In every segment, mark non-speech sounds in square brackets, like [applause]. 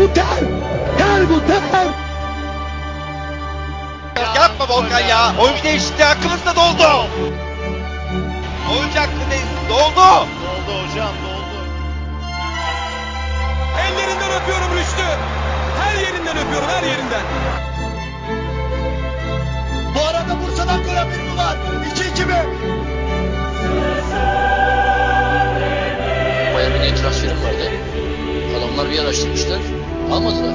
Bu ter! Ter bu ter! Yapma Volkan ya. Oyuncu değişikliği hakkımız da doldu. Oyuncu hakkı değil. Doldu. Doldu hocam doldu. Ellerinden öpüyorum Rüştü. Her yerinden öpüyorum her yerinden. Bu arada Bursa'dan gol haberi mi var? 2-2 mi? Miami'ye transferim vardı. Adamlar bir araştırmışlar. Almadılar.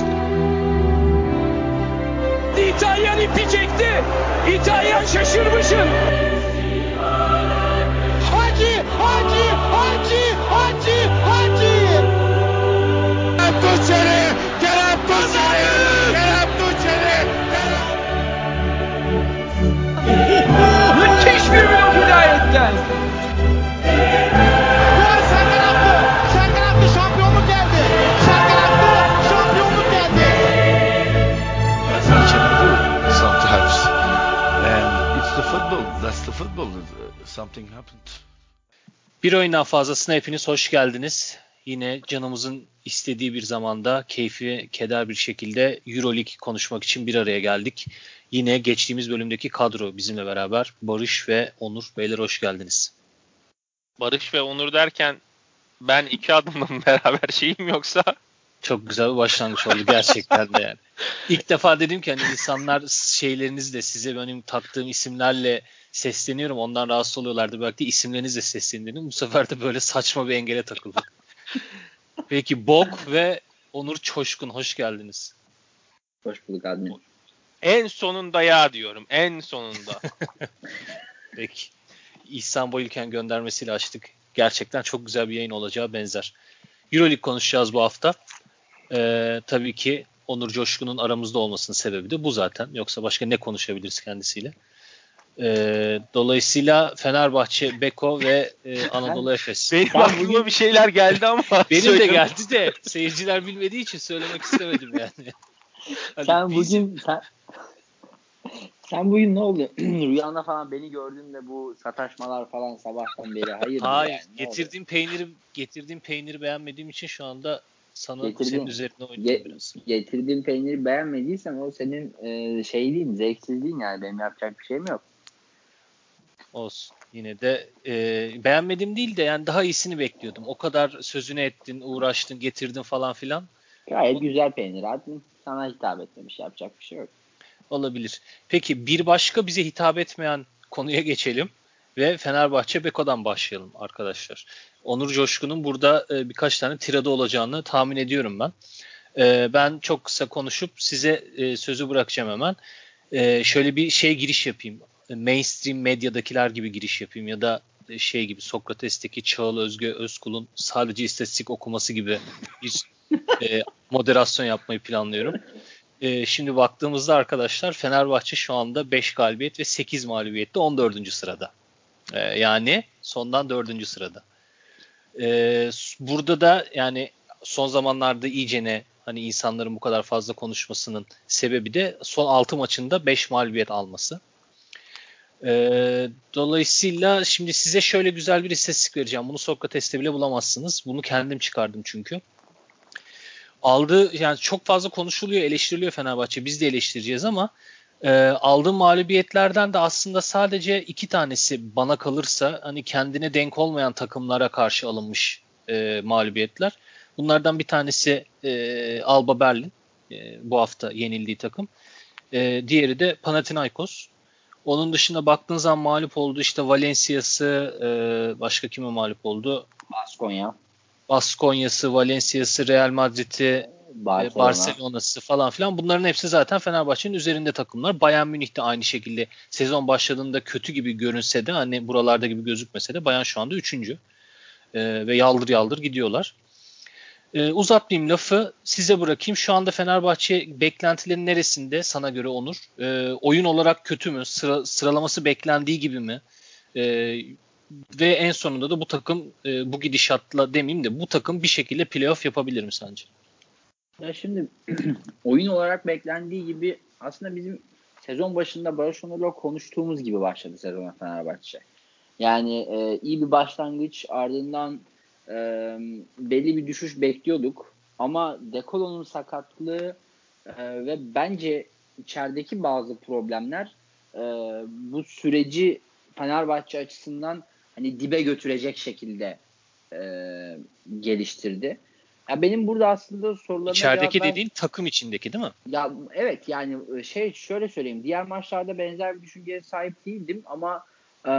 İtalyan ipi çekti. İtalyan şaşırmışın. Hacı! Hacı! Hacı! Hacı! Hacı! Kerem Tuğçeri! Kerem Tuğçeri! Kerem! Müthiş bir blok hidayetten. Uh, Something happened. Bir oyundan fazlasına hepiniz hoş geldiniz. Yine canımızın istediği bir zamanda keyfi keder bir şekilde Euroleague konuşmak için bir araya geldik. Yine geçtiğimiz bölümdeki kadro bizimle beraber Barış ve Onur beyler hoş geldiniz. Barış ve Onur derken ben iki adımla mı [laughs] beraber şeyim yoksa Çok güzel bir başlangıç oldu gerçekten de yani. [laughs] İlk defa dedim ki hani insanlar şeylerinizle size benim taktığım isimlerle sesleniyorum ondan rahatsız oluyorlardı. Belki de isimlerinizle seslendim. Bu sefer de böyle saçma bir engele takıldık. [laughs] Peki Bok ve Onur Çoşkun hoş geldiniz. Hoş bulduk admin. en sonunda ya diyorum. En sonunda. [laughs] Peki. İhsan Boyülken göndermesiyle açtık. Gerçekten çok güzel bir yayın olacağı benzer. Euroleague konuşacağız bu hafta. Ee, tabii ki Onur Coşkun'un aramızda olmasının sebebi de bu zaten. Yoksa başka ne konuşabiliriz kendisiyle? Ee, dolayısıyla Fenerbahçe, Beko ve e, [laughs] Anadolu Efes. Benim Ben aklıma bir şeyler geldi ama. [laughs] [laughs] Benim de geldi de seyirciler bilmediği için söylemek istemedim yani. Hani sen biz- bugün sen sen bugün ne oldu? [clears throat] Rüyanda falan beni gördüğünde bu sataşmalar falan sabahtan beri hayır. Hayır, yani, getirdiğim peyniri getirdiğim peyniri beğenmediğim için şu anda sana Getirdiğin- senin üzerine oynuyorum Ge- biraz. getirdiğim peyniri beğenmediysen o senin e, şeyliğin, zevksizliğin yani benim yapacak bir şeyim yok. Olsun. Yine de e, beğenmedim değil de yani daha iyisini bekliyordum. O kadar sözünü ettin, uğraştın, getirdin falan filan. Gayet güzel peynir admin. Sana hitap etmemiş yapacak bir şey yok. Olabilir. Peki bir başka bize hitap etmeyen konuya geçelim ve Fenerbahçe Beko'dan başlayalım arkadaşlar. Onur Coşkun'un burada e, birkaç tane tiradı olacağını tahmin ediyorum ben. E, ben çok kısa konuşup size e, sözü bırakacağım hemen. E, şöyle bir şey giriş yapayım. Mainstream medyadakiler gibi giriş yapayım ya da e, şey gibi Sokrates'teki Çağıl Özge Özkul'un sadece istatistik okuması gibi bir [laughs] e, moderasyon yapmayı planlıyorum. E, şimdi baktığımızda arkadaşlar Fenerbahçe şu anda 5 galibiyet ve 8 mağlubiyette 14. sırada. E, yani sondan 4. sırada. E, burada da yani son zamanlarda iyicene hani insanların bu kadar fazla konuşmasının sebebi de son 6 maçında 5 mağlubiyet alması. E, dolayısıyla şimdi size şöyle güzel bir istatistik vereceğim. Bunu Sokrates'te bile bulamazsınız. Bunu kendim çıkardım çünkü aldığı yani çok fazla konuşuluyor, eleştiriliyor Fenerbahçe. Biz de eleştireceğiz ama e, aldığı mağlubiyetlerden de aslında sadece iki tanesi bana kalırsa hani kendine denk olmayan takımlara karşı alınmış e, mağlubiyetler. Bunlardan bir tanesi e, Alba Berlin e, bu hafta yenildiği takım. E, diğeri de Panathinaikos. Onun dışında baktığın zaman mağlup oldu işte Valencia'sı, e, başka kime mağlup oldu? Baskonya, Baskonya'sı, Valencia'sı, Real Madrid'i, Barcelona. Barcelona'sı falan filan bunların hepsi zaten Fenerbahçe'nin üzerinde takımlar. Bayern Münih de aynı şekilde sezon başladığında kötü gibi görünse de hani buralarda gibi gözükmese de Bayern şu anda üçüncü. Ee, ve yaldır yaldır gidiyorlar. Ee, uzatmayayım lafı size bırakayım. Şu anda Fenerbahçe beklentilerin neresinde sana göre Onur? Ee, oyun olarak kötü mü? Sıra, sıralaması beklendiği gibi mi? Ee, ve en sonunda da bu takım e, bu gidişatla demeyeyim de bu takım bir şekilde playoff yapabilir mi sence? Ya şimdi [clears throat] oyun olarak beklendiği gibi aslında bizim sezon başında Barış Onur'la konuştuğumuz gibi başladı sezona Fenerbahçe. Yani e, iyi bir başlangıç ardından e, belli bir düşüş bekliyorduk. Ama Dekolo'nun sakatlığı e, ve bence içerideki bazı problemler e, bu süreci Fenerbahçe açısından hani dibe götürecek şekilde e, geliştirdi. Ya benim burada aslında sorularıma İçerideki cevap dediğin takım içindeki değil mi? ya evet yani şey şöyle söyleyeyim. Diğer maçlarda benzer bir düşünceye sahip değildim ama e,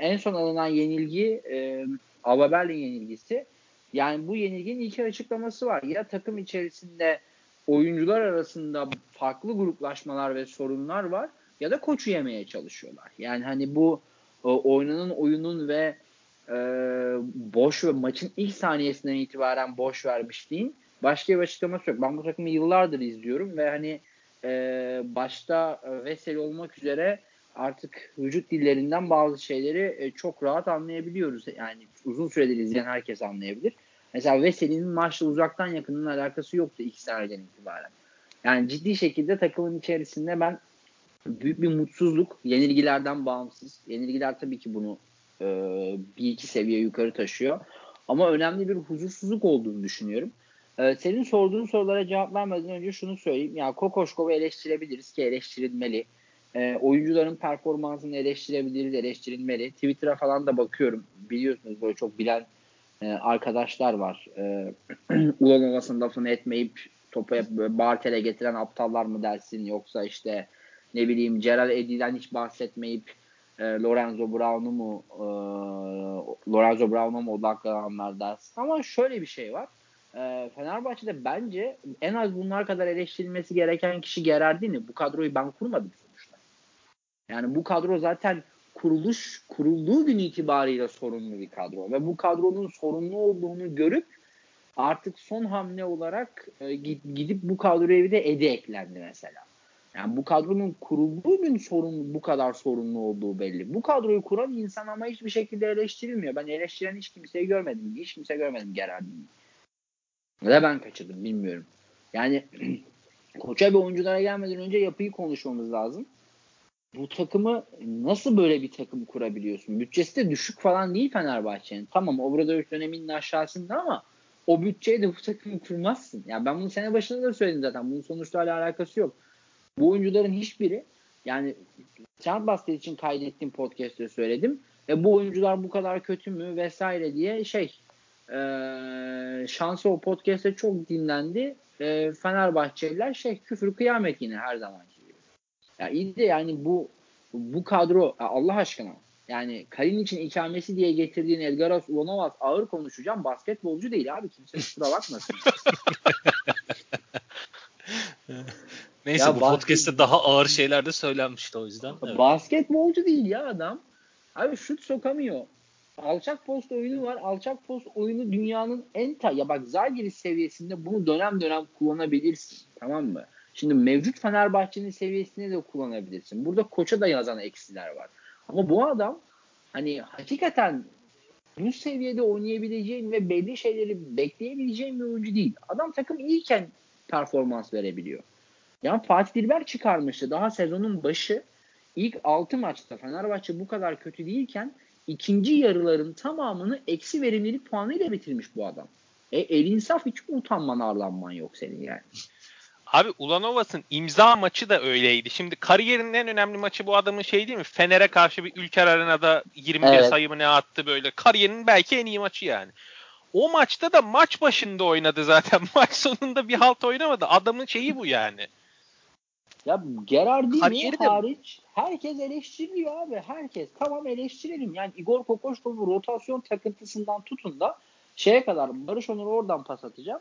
en son alınan yenilgi e, Alba Berlin yenilgisi. Yani bu yenilginin iki açıklaması var. Ya takım içerisinde oyuncular arasında farklı gruplaşmalar ve sorunlar var ya da koçu yemeye çalışıyorlar. Yani hani bu e, oynanan oyunun ve e, boş ve maçın ilk saniyesinden itibaren boş vermişliğin başka bir açıklaması yok. Ben bu takımı yıllardır izliyorum ve hani e, başta Veseli olmak üzere artık vücut dillerinden bazı şeyleri e, çok rahat anlayabiliyoruz. Yani uzun süredir izleyen herkes anlayabilir. Mesela Veseli'nin maçla uzaktan yakının alakası yoktu ilk sahneden itibaren. Yani ciddi şekilde takımın içerisinde ben büyük bir mutsuzluk yenilgilerden bağımsız. Yenilgiler tabii ki bunu e, bir iki seviye yukarı taşıyor. Ama önemli bir huzursuzluk olduğunu düşünüyorum. E, senin sorduğun sorulara cevap vermeden önce şunu söyleyeyim. Ya Kokoşkov'u eleştirebiliriz ki eleştirilmeli. E, oyuncuların performansını eleştirebiliriz, eleştirilmeli. Twitter'a falan da bakıyorum. Biliyorsunuz böyle çok bilen e, arkadaşlar var. E, [clears throat] Ulan Ovas'ın lafını etmeyip topa böyle Bartel'e getiren aptallar mı dersin yoksa işte ne bileyim Gerald Eddy'den hiç bahsetmeyip e, Lorenzo Brown'u mu e, Lorenzo Brown'a mı odaklananlar dersin. Ama şöyle bir şey var. E, Fenerbahçe'de bence en az bunlar kadar eleştirilmesi gereken kişi Gerardini. Bu kadroyu ben kurmadım. Yani bu kadro zaten kuruluş kurulduğu gün itibariyle sorunlu bir kadro ve bu kadronun sorunlu olduğunu görüp artık son hamle olarak e, gidip bu kadroya bir de Edi eklendi mesela. Yani bu kadronun kurulduğu gün sorun bu kadar sorunlu olduğu belli. Bu kadroyu kuran insan ama hiçbir şekilde eleştirilmiyor. Ben eleştiren hiç kimseyi görmedim. Hiç kimse görmedim Gerardini. Ve ben kaçırdım bilmiyorum. Yani [clears throat] koça ve oyunculara gelmeden önce yapıyı konuşmamız lazım. Bu takımı nasıl böyle bir takım kurabiliyorsun? Bütçesi de düşük falan değil Fenerbahçe'nin. Tamam Obradoviç döneminin aşağısında ama o bütçeyle bu takımı kurmazsın. Yani ben bunu sene başında da söyledim zaten. Bunun sonuçlarla alakası yok. Bu oyuncuların hiçbiri yani Trend Basket için kaydettiğim podcast'te söyledim. E, bu oyuncular bu kadar kötü mü vesaire diye şey e, şansı o podcast'te çok dinlendi. E, Fenerbahçeliler şey küfür kıyamet yine her zaman. Ya iyi de yani bu bu kadro Allah aşkına yani Kalin için ikamesi diye getirdiğin Edgaras Ulanovas ağır konuşacağım. Basketbolcu değil abi. Kimse kusura bakmasın. [laughs] Neyse Ya bu bas- podcast'te daha ağır şeyler de söylenmişti o yüzden. Evet. Basketbolcu değil ya adam. Abi şut sokamıyor. Alçak post oyunu var. Alçak post oyunu dünyanın en ta ya bak Zalgiris seviyesinde bunu dönem dönem kullanabilirsin. Tamam mı? Şimdi mevcut Fenerbahçe'nin seviyesinde de kullanabilirsin. Burada koça da yazan eksiler var. Ama bu adam hani hakikaten bu seviyede oynayabileceğin ve belli şeyleri bekleyebileceğin bir oyuncu değil. Adam takım iyiyken performans verebiliyor. Yani Fatih Dilber çıkarmıştı. Daha sezonun başı ilk 6 maçta Fenerbahçe bu kadar kötü değilken ikinci yarıların tamamını eksi verimlilik puanıyla bitirmiş bu adam. E, el insaf hiç utanman arlanman yok senin yani. Abi Ulanovas'ın imza maçı da öyleydi. Şimdi kariyerinin en önemli maçı bu adamın şey değil mi? Fener'e karşı bir Ülker Arena'da 21 Evet. sayı mı ne attı böyle. Kariyerinin belki en iyi maçı yani. O maçta da maç başında oynadı zaten. [laughs] Maç sonunda bir halt oynamadı. Adamın şeyi bu yani. Ya Gerardini hariç herkes eleştiriliyor abi. Herkes. Tamam eleştirelim. Yani Igor Kokoşkov'u rotasyon takıntısından tutun da şeye kadar Barış Onur oradan pas atacağım.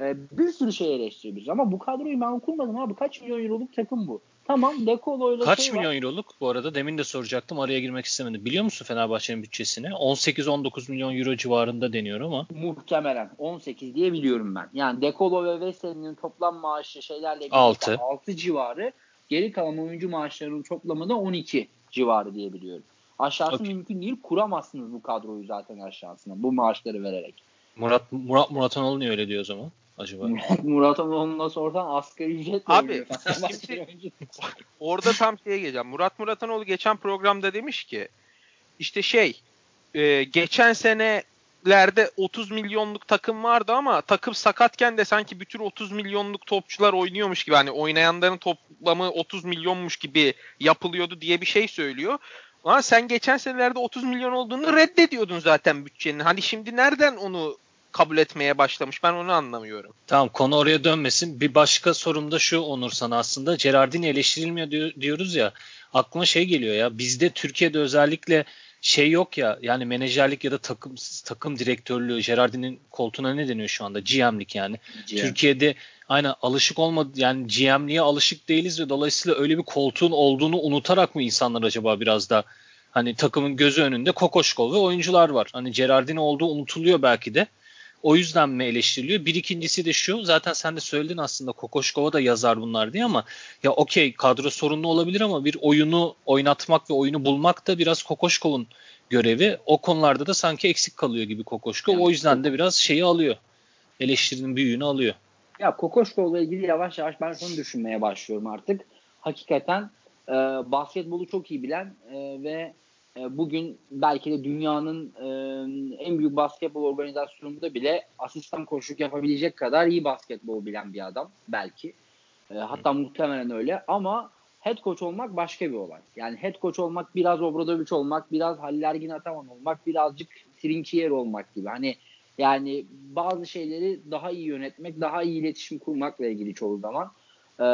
Ee, bir sürü şey eleştiriyoruz. Ama bu kadroyu ben kurmadım abi. Kaç milyon euroluk takım bu? Tamam Dekolo'yla Kaç şey var. milyon euroluk bu arada? Demin de soracaktım. Araya girmek istemedim. Biliyor musun Fenerbahçe'nin bütçesini? 18-19 milyon euro civarında deniyor ama. Muhtemelen 18 diye biliyorum ben. Yani Dekolo ve Veseli'nin toplam maaşı şeylerle birlikte Altı. 6 civarı. Geri kalan oyuncu maaşlarının toplamı da 12 civarı diye biliyorum. Aşağısı Okey. mümkün değil. Kuramazsınız bu kadroyu zaten aşağısına. Bu maaşları vererek. Murat Murat Muratanoğlu niye öyle diyor o zaman? Acaba? Murat Murat Anoğlu'na sorsan asgari ücretle Abi, şimdi- oyuncu. [laughs] Orada tam şeye geleceğim. Murat Muratanoğlu geçen programda demiş ki işte şey e, geçen sene Türklerde 30 milyonluk takım vardı ama takım sakatken de sanki bütün 30 milyonluk topçular oynuyormuş gibi hani oynayanların toplamı 30 milyonmuş gibi yapılıyordu diye bir şey söylüyor. Ama sen geçen senelerde 30 milyon olduğunu reddediyordun zaten bütçenin. Hani şimdi nereden onu kabul etmeye başlamış ben onu anlamıyorum. Tamam konu oraya dönmesin. Bir başka sorum da şu Onur sana aslında. Gerardini eleştirilmiyor diyor- diyoruz ya. Aklıma şey geliyor ya. Bizde Türkiye'de özellikle şey yok ya yani menajerlik ya da takım takım direktörlüğü Gerardin'in koltuğuna ne deniyor şu anda? GM'lik yani. Türkiye'de aynen alışık olmadı yani GM'liğe alışık değiliz ve dolayısıyla öyle bir koltuğun olduğunu unutarak mı insanlar acaba biraz da hani takımın gözü önünde Kokoşkov ve oyuncular var. Hani Gerardini olduğu unutuluyor belki de. O yüzden mi eleştiriliyor? Bir ikincisi de şu. Zaten sen de söyledin aslında Kokoşkova da yazar bunlar diye ama ya okey kadro sorunlu olabilir ama bir oyunu oynatmak ve oyunu bulmak da biraz Kokoşkov'un görevi. O konularda da sanki eksik kalıyor gibi Kokoşkov. Yani o yüzden de biraz şeyi alıyor. Eleştirinin büyüğünü alıyor. Ya Kokoşkov'la ilgili yavaş yavaş ben şunu düşünmeye başlıyorum artık. Hakikaten e, basketbolu çok iyi bilen e, ve bugün belki de dünyanın e, en büyük basketbol organizasyonunda bile asistan koşuk yapabilecek kadar iyi basketbol bilen bir adam belki. E, hatta muhtemelen öyle ama head coach olmak başka bir olay. Yani head coach olmak biraz Obradovic olmak, biraz Halil Ergin Ataman olmak, birazcık Trinkier olmak gibi. Hani yani bazı şeyleri daha iyi yönetmek, daha iyi iletişim kurmakla ilgili çoğu zaman. Ee,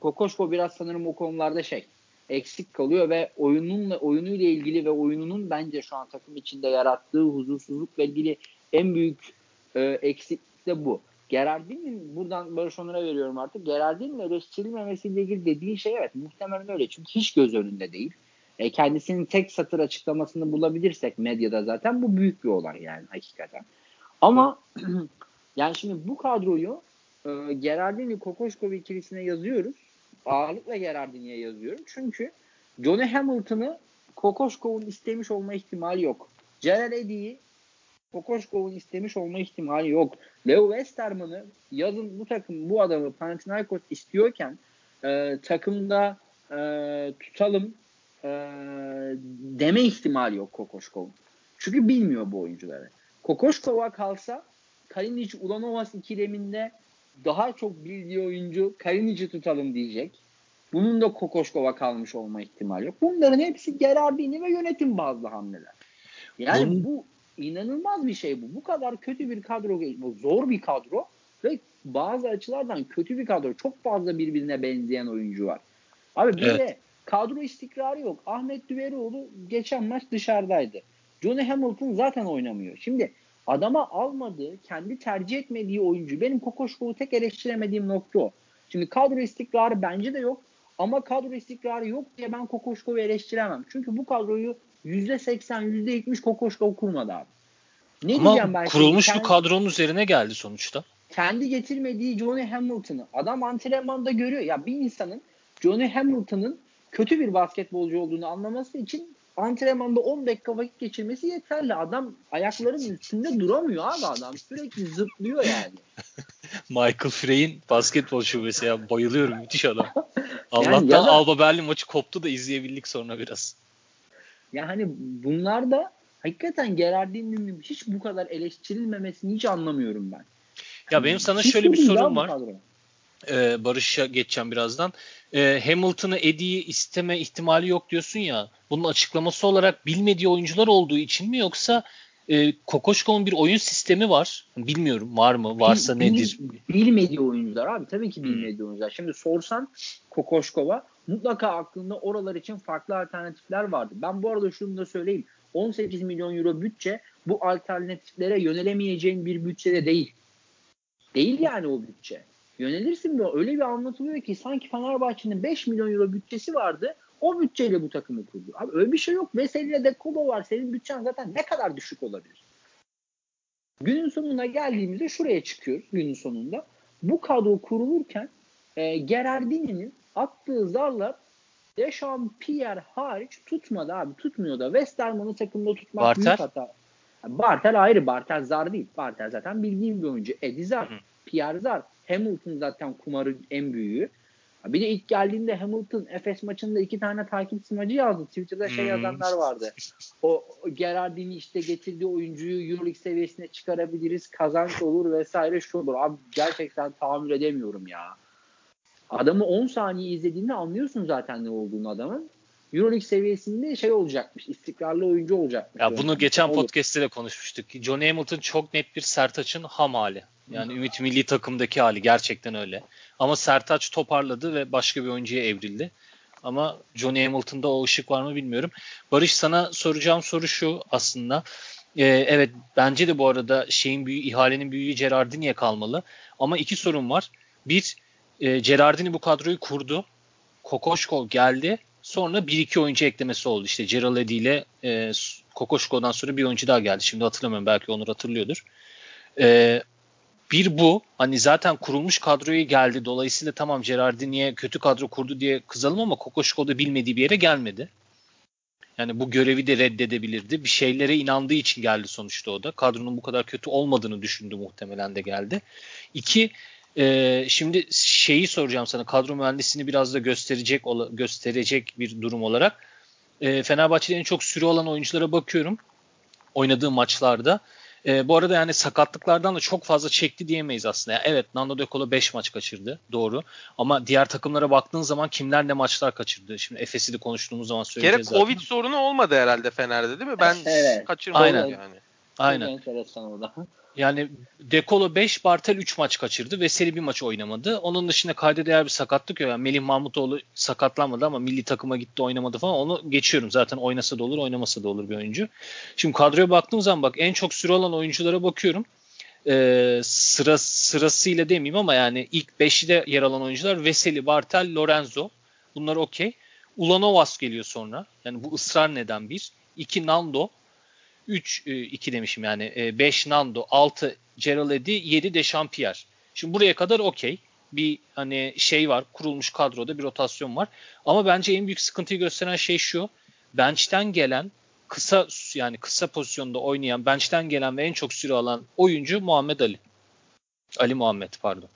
Kokoşko biraz sanırım o konularda şey eksik kalıyor ve oyununla oyunuyla ilgili ve oyununun bence şu an takım içinde yarattığı huzursuzlukla ilgili en büyük e, eksiklik de bu. Gerardin'in buradan Barış Onur'a veriyorum artık. Gerardin'in eleştirilmemesiyle ilgili dediğin şey evet muhtemelen öyle. Çünkü hiç göz önünde değil. E, kendisinin tek satır açıklamasını bulabilirsek medyada zaten bu büyük bir olay yani hakikaten. Ama [clears throat] yani şimdi bu kadroyu e, Gerardini Kokoşkov ikilisine yazıyoruz. Ağırlıkla Gerardini'ye yazıyorum. Çünkü Johnny Hamilton'ı Kokoşkov'un istemiş olma ihtimali yok. Celal Eddy'yi Kokoşkov'un istemiş olma ihtimali yok. Leo Westerman'ı yazın bu takım bu adamı Panathinaikos istiyorken e, takımda e, tutalım e, deme ihtimali yok Kokoşkov'un. Çünkü bilmiyor bu oyuncuları. Kokoşkov'a kalsa Kalinic Ulanovas ikileminde daha çok bildiği oyuncu Kalinic'i tutalım diyecek. Bunun da Kokoşkov'a kalmış olma ihtimali yok. Bunların hepsi Gerardini ve yönetim bazlı hamleler. Yani Bunun- bu inanılmaz bir şey bu. Bu kadar kötü bir kadro, bu zor bir kadro ve bazı açılardan kötü bir kadro. Çok fazla birbirine benzeyen oyuncu var. Abi bir Evet. de kadro istikrarı yok. Ahmet Düverioğlu geçen maç dışarıdaydı. Johnny Hamilton zaten oynamıyor. Şimdi adama almadığı, kendi tercih etmediği oyuncu. Benim Kokoşkov'u tek eleştiremediğim nokta o. Şimdi kadro istikrarı bence de yok. Ama kadro istikrarı yok diye ben Kokoşkov'u eleştiremem. Çünkü bu kadroyu %80, %70 Kokoşkov kurmadı abi. Ne diyeceğim Ama ben? kurulmuş şimdi? bir kadronun üzerine geldi sonuçta. kendi getirmediği Johnny Hamilton'ı adam antrenmanda görüyor. Ya bir insanın Johnny Hamilton'ın kötü bir basketbolcu olduğunu anlaması için antrenmanda 10 dakika vakit geçirmesi yeterli. Adam ayaklarının üstünde duramıyor abi adam. Sürekli zıplıyor yani. [laughs] Michael Frey'in basketbol şubesi ya bayılıyorum müthiş adam. [laughs] Allah'tan ya da- Alba Berlin maçı koptu da izleyebildik sonra biraz. Yani hani bunlar da hakikaten Gerardini'nin hiç bu kadar eleştirilmemesini hiç anlamıyorum ben. Ya benim sana Hiç şöyle bir ya sorum var. kadro. Ee, Barış'a geçeceğim birazdan. Ee, Hamilton'ı Eddie'yi isteme ihtimali yok diyorsun ya. Bunun açıklaması olarak bilmediği oyuncular olduğu için mi yoksa e, Kokoşkov'un bir oyun sistemi var. Bilmiyorum var mı? Varsa Bil- nedir? bil- bilmediği oyuncular abi. Tabii ki Hmm. bilmediği oyuncular. Şimdi sorsan Kokoşkov'a mutlaka aklında oralar için farklı alternatifler vardı. Ben bu arada şunu da söyleyeyim. 18 milyon euro bütçe bu alternatiflere yönelemeyeceğin bir bütçede değil. Değil yani o bütçe. Yönelirsin de öyle bir anlatılıyor ki sanki Fenerbahçe'nin 5 milyon euro bütçesi vardı. O bütçeyle bu takımı kurdu. Abi öyle bir şey yok. Veseli'yle de Kolo var. Senin bütçen zaten ne kadar düşük olabilir? Günün sonuna geldiğimizde şuraya çıkıyoruz günün sonunda. Bu kadro kurulurken e, Gerardini'nin attığı zarlar Deşan Pierre hariç tutmadı abi. Tutmuyor da. Westerman'ı takımda tutmak Bartel? büyük hata. Bartel ayrı. Bartel zar değil. Bartel zaten bildiğim bir oyuncu. Eddie zar. Hı. Pierre zar. Hamilton zaten kumarın en büyüğü. Bir de ilk geldiğinde Hamilton Efes maçında iki tane takip smacı yazdı. Twitter'da şey Hmm. yazanlar vardı. O o Gerardini işte getirdiği oyuncuyu Euroleague seviyesine çıkarabiliriz. Kazanç olur vesaire şu olur. Abi gerçekten tahammül edemiyorum ya. Adamı 10 saniye izlediğinde anlıyorsun zaten ne olduğunu adamın. Euroleague seviyesinde şey olacakmış. istikrarlı oyuncu olacakmış. Ya bunu geçen Olur. podcast'te de konuşmuştuk. John Hamilton çok net bir Sertaç'ın ham hali. Yani Ümit Milli takımdaki hali gerçekten öyle. Ama Sertaç toparladı ve başka bir oyuncuya evrildi. Ama Johnny Hamilton'da o ışık var mı bilmiyorum. Barış sana soracağım soru şu aslında. Ee, evet bence de bu arada şeyin büyüğü, ihalenin büyüğü Gerardini'ye kalmalı. Ama iki sorun var. Bir, e, Gerardini bu kadroyu kurdu. Kokoşko geldi. Sonra bir iki oyuncu eklemesi oldu. İşte Gerald Eddy ile e, Kokoşko'dan sonra bir oyuncu daha geldi. Şimdi hatırlamıyorum. Belki Onur hatırlıyordur. E, bir bu. Hani zaten kurulmuş kadroya geldi. Dolayısıyla tamam Gerardini'ye kötü kadro kurdu diye kızalım ama Kokoşko da bilmediği bir yere gelmedi. Yani bu görevi de reddedebilirdi. Bir şeylere inandığı için geldi sonuçta o da. Kadronun bu kadar kötü olmadığını düşündü muhtemelen de geldi. İki, e, şimdi şeyi soracağım sana. Kadro mühendisini biraz da gösterecek gösterecek bir durum olarak. E, Fenerbahçe'de en çok süre olan oyunculara bakıyorum. Oynadığı maçlarda. E, bu arada yani sakatlıklardan da çok fazla çekti diyemeyiz aslında. Yani evet Nando De Colo 5 maç kaçırdı. Doğru. Ama diğer takımlara baktığın zaman kimler ne maçlar kaçırdı? Şimdi Efes'i de konuştuğumuz zaman söyleyeceğiz zaten. Covid sorunu olmadı herhalde Fener'de değil mi? Ben Evet. kaçırmadım Aynen. yani. Aynen. Enteresan o da. Yani Dekolo 5, Bartel 3 maç kaçırdı. Veseli bir maç oynamadı. Onun dışında kayda değer bir sakatlık yok. Yani Melih Mahmutoğlu sakatlanmadı ama milli takıma gitti oynamadı falan. Onu geçiyorum. Zaten oynasa da olur, oynamasa da olur bir oyuncu. Şimdi kadroya baktığım zaman bak en çok süre alan oyunculara bakıyorum. Ee, sıra sırasıyla demeyeyim ama yani ilk 5'de yer alan oyuncular Veseli, Bartel, Lorenzo. Bunlar okey. Ulanovas geliyor sonra. Yani bu ısrar neden bir. İki Nando. 3 2 demişim yani 5 Nando, 6 Gerald Eddy, 7 de Champierre. Şimdi buraya kadar okey. Bir hani şey var, kurulmuş kadroda bir rotasyon var. Ama bence en büyük sıkıntıyı gösteren şey şu. Bench'ten gelen kısa yani kısa pozisyonda oynayan, bench'ten gelen ve en çok süre alan oyuncu Muhammed Ali. Ali Muhammed pardon.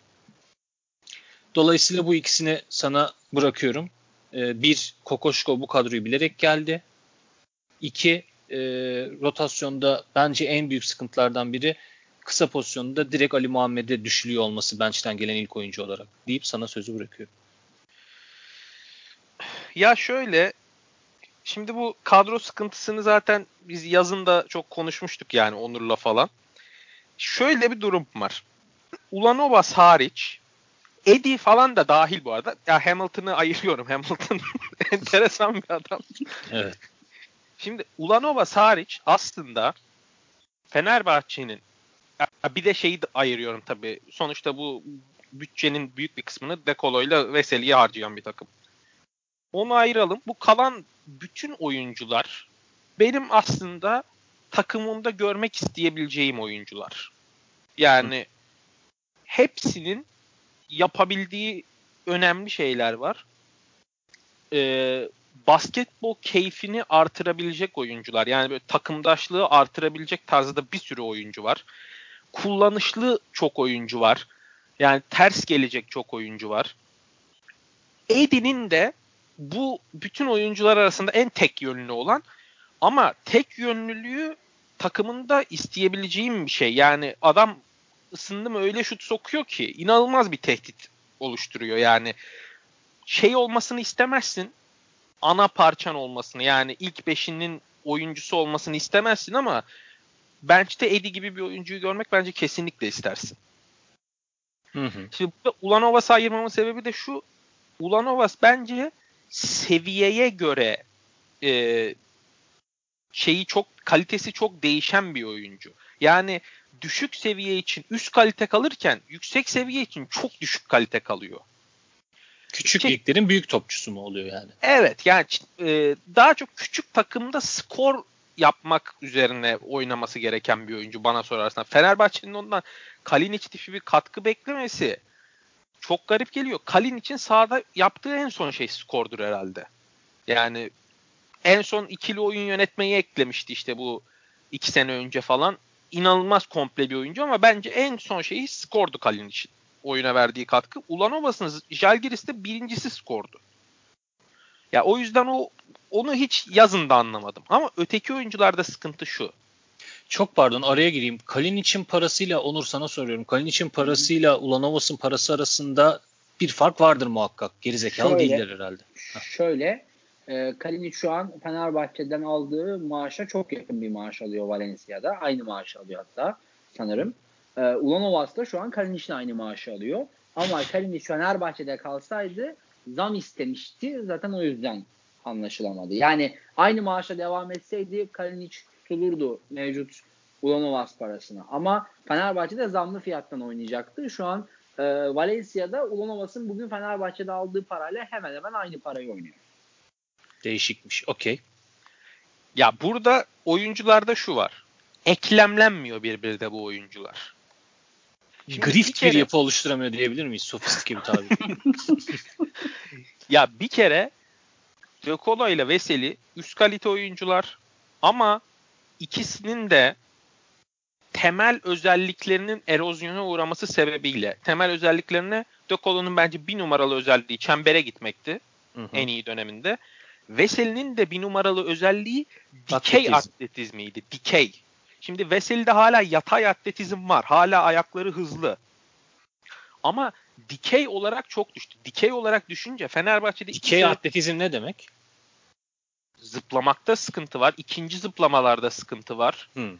Dolayısıyla bu ikisini sana bırakıyorum. Ee, bir, Kokoşko bu kadroyu bilerek geldi. İki, e, rotasyonda bence en büyük sıkıntılardan biri kısa pozisyonda direkt Ali Muhammed'e düşülüyor olması bench'ten gelen ilk oyuncu olarak deyip sana sözü bırakıyorum. Ya şöyle şimdi bu kadro sıkıntısını zaten biz yazın da çok konuşmuştuk yani Onur'la falan. Şöyle bir durum var. Ulanovas hariç Eddie falan da dahil bu arada. Ya Hamilton'ı ayırıyorum. Hamilton [laughs] enteresan bir adam. Evet. Şimdi Ulanovas hariç aslında Fenerbahçe'nin bir de şeyi de ayırıyorum tabii. Sonuçta bu bütçenin büyük bir kısmını Dekolo ile Veseli'ye harcayan bir takım. Onu ayıralım. Bu kalan bütün oyuncular benim aslında takımımda görmek isteyebileceğim oyuncular. Yani hepsinin yapabildiği önemli şeyler var. Ee, basketbol keyfini artırabilecek oyuncular. Yani böyle takımdaşlığı artırabilecek tarzda bir sürü oyuncu var. Kullanışlı çok oyuncu var. Yani ters gelecek çok oyuncu var. Eddie'nin de bu bütün oyuncular arasında en tek yönlü olan ama tek yönlülüğü takımında isteyebileceğim bir şey. Yani adam ısındı mı öyle şut sokuyor ki inanılmaz bir tehdit oluşturuyor. Yani şey olmasını istemezsin. Ana parçan olmasını yani ilk beşinin oyuncusu olmasını istemezsin ama bench'te Eddie gibi bir oyuncuyu görmek bence kesinlikle istersin. Hı hı. Şimdi burada Ulanovas'ı ayırmamın sebebi de şu. Ulanovas bence seviyeye göre e, şeyi çok kalitesi çok değişen bir oyuncu. Yani düşük seviye için üst kalite kalırken yüksek seviye için çok düşük kalite kalıyor. Küçük Şey- liglerin büyük topçusu mu oluyor yani? Evet yani e, daha çok küçük takımda skor yapmak üzerine oynaması gereken bir oyuncu bana sorarsan. Fenerbahçe'nin ondan Kalinic tipi bir katkı beklemesi çok garip geliyor. Kalin için sahada yaptığı en son şey skordur herhalde. Yani en son ikili oyun yönetmeyi eklemişti işte bu iki sene önce falan. İnanılmaz komple bir oyuncu ama bence en son şeyi skordu Kalin için. Oyuna verdiği katkı. Ulanovas'ın Jalgiris'te birincisi skordu. Ya o yüzden o onu hiç yazın da anlamadım. Ama öteki oyuncularda sıkıntı şu. Çok pardon araya gireyim. Kalinic'in parasıyla Onur sana soruyorum. Kalinic'in parasıyla Ulanovas'ın parası arasında bir fark vardır muhakkak. Gerizekalı Şöyle, değiller herhalde. Şöyle e, Kalinic şu an Fenerbahçe'den aldığı maaşa çok yakın bir maaş alıyor Valencia'da. Aynı maaş alıyor hatta sanırım. E, Ulanovas da şu an Kalinic'le aynı maaşı alıyor. Ama Kalinic Fenerbahçe'de kalsaydı zam istemişti. Zaten o yüzden anlaşılamadı. Yani aynı maaşa devam etseydi Kalinic tutulurdu mevcut Ulanovas parasına. Ama Fenerbahçe'de zamlı fiyattan oynayacaktı. Şu an e, Valencia'da Ulanovas'ın bugün Fenerbahçe'de aldığı parayla hemen hemen aynı parayı oynuyor. Değişikmiş. Okey. Ya burada oyuncularda şu var. Eklemlenmiyor birbirine bu oyuncular. Şimdi Grift bir bir, kere- yapı oluşturamıyor diyebilir miyiz? Sofistike bir tabir. [laughs] Ya bir kere Dökola ile Veseli üst kalite oyuncular ama ikisinin de temel özelliklerinin erozyona uğraması sebebiyle temel özelliklerine Dökola'nın bence bir numaralı özelliği çembere gitmekti Hı hı. en iyi döneminde. Veseli'nin de bir numaralı özelliği dikey Atletizm. atletizmiydi. Dikey. Şimdi Veseli'de hala yatay atletizm var. Hala ayakları hızlı. Ama dikey olarak çok düştü. Dikey olarak düşünce Fenerbahçe'de iki Dikey sene atletizm ne demek? zıplamakta sıkıntı var. İkinci zıplamalarda sıkıntı var. Hı.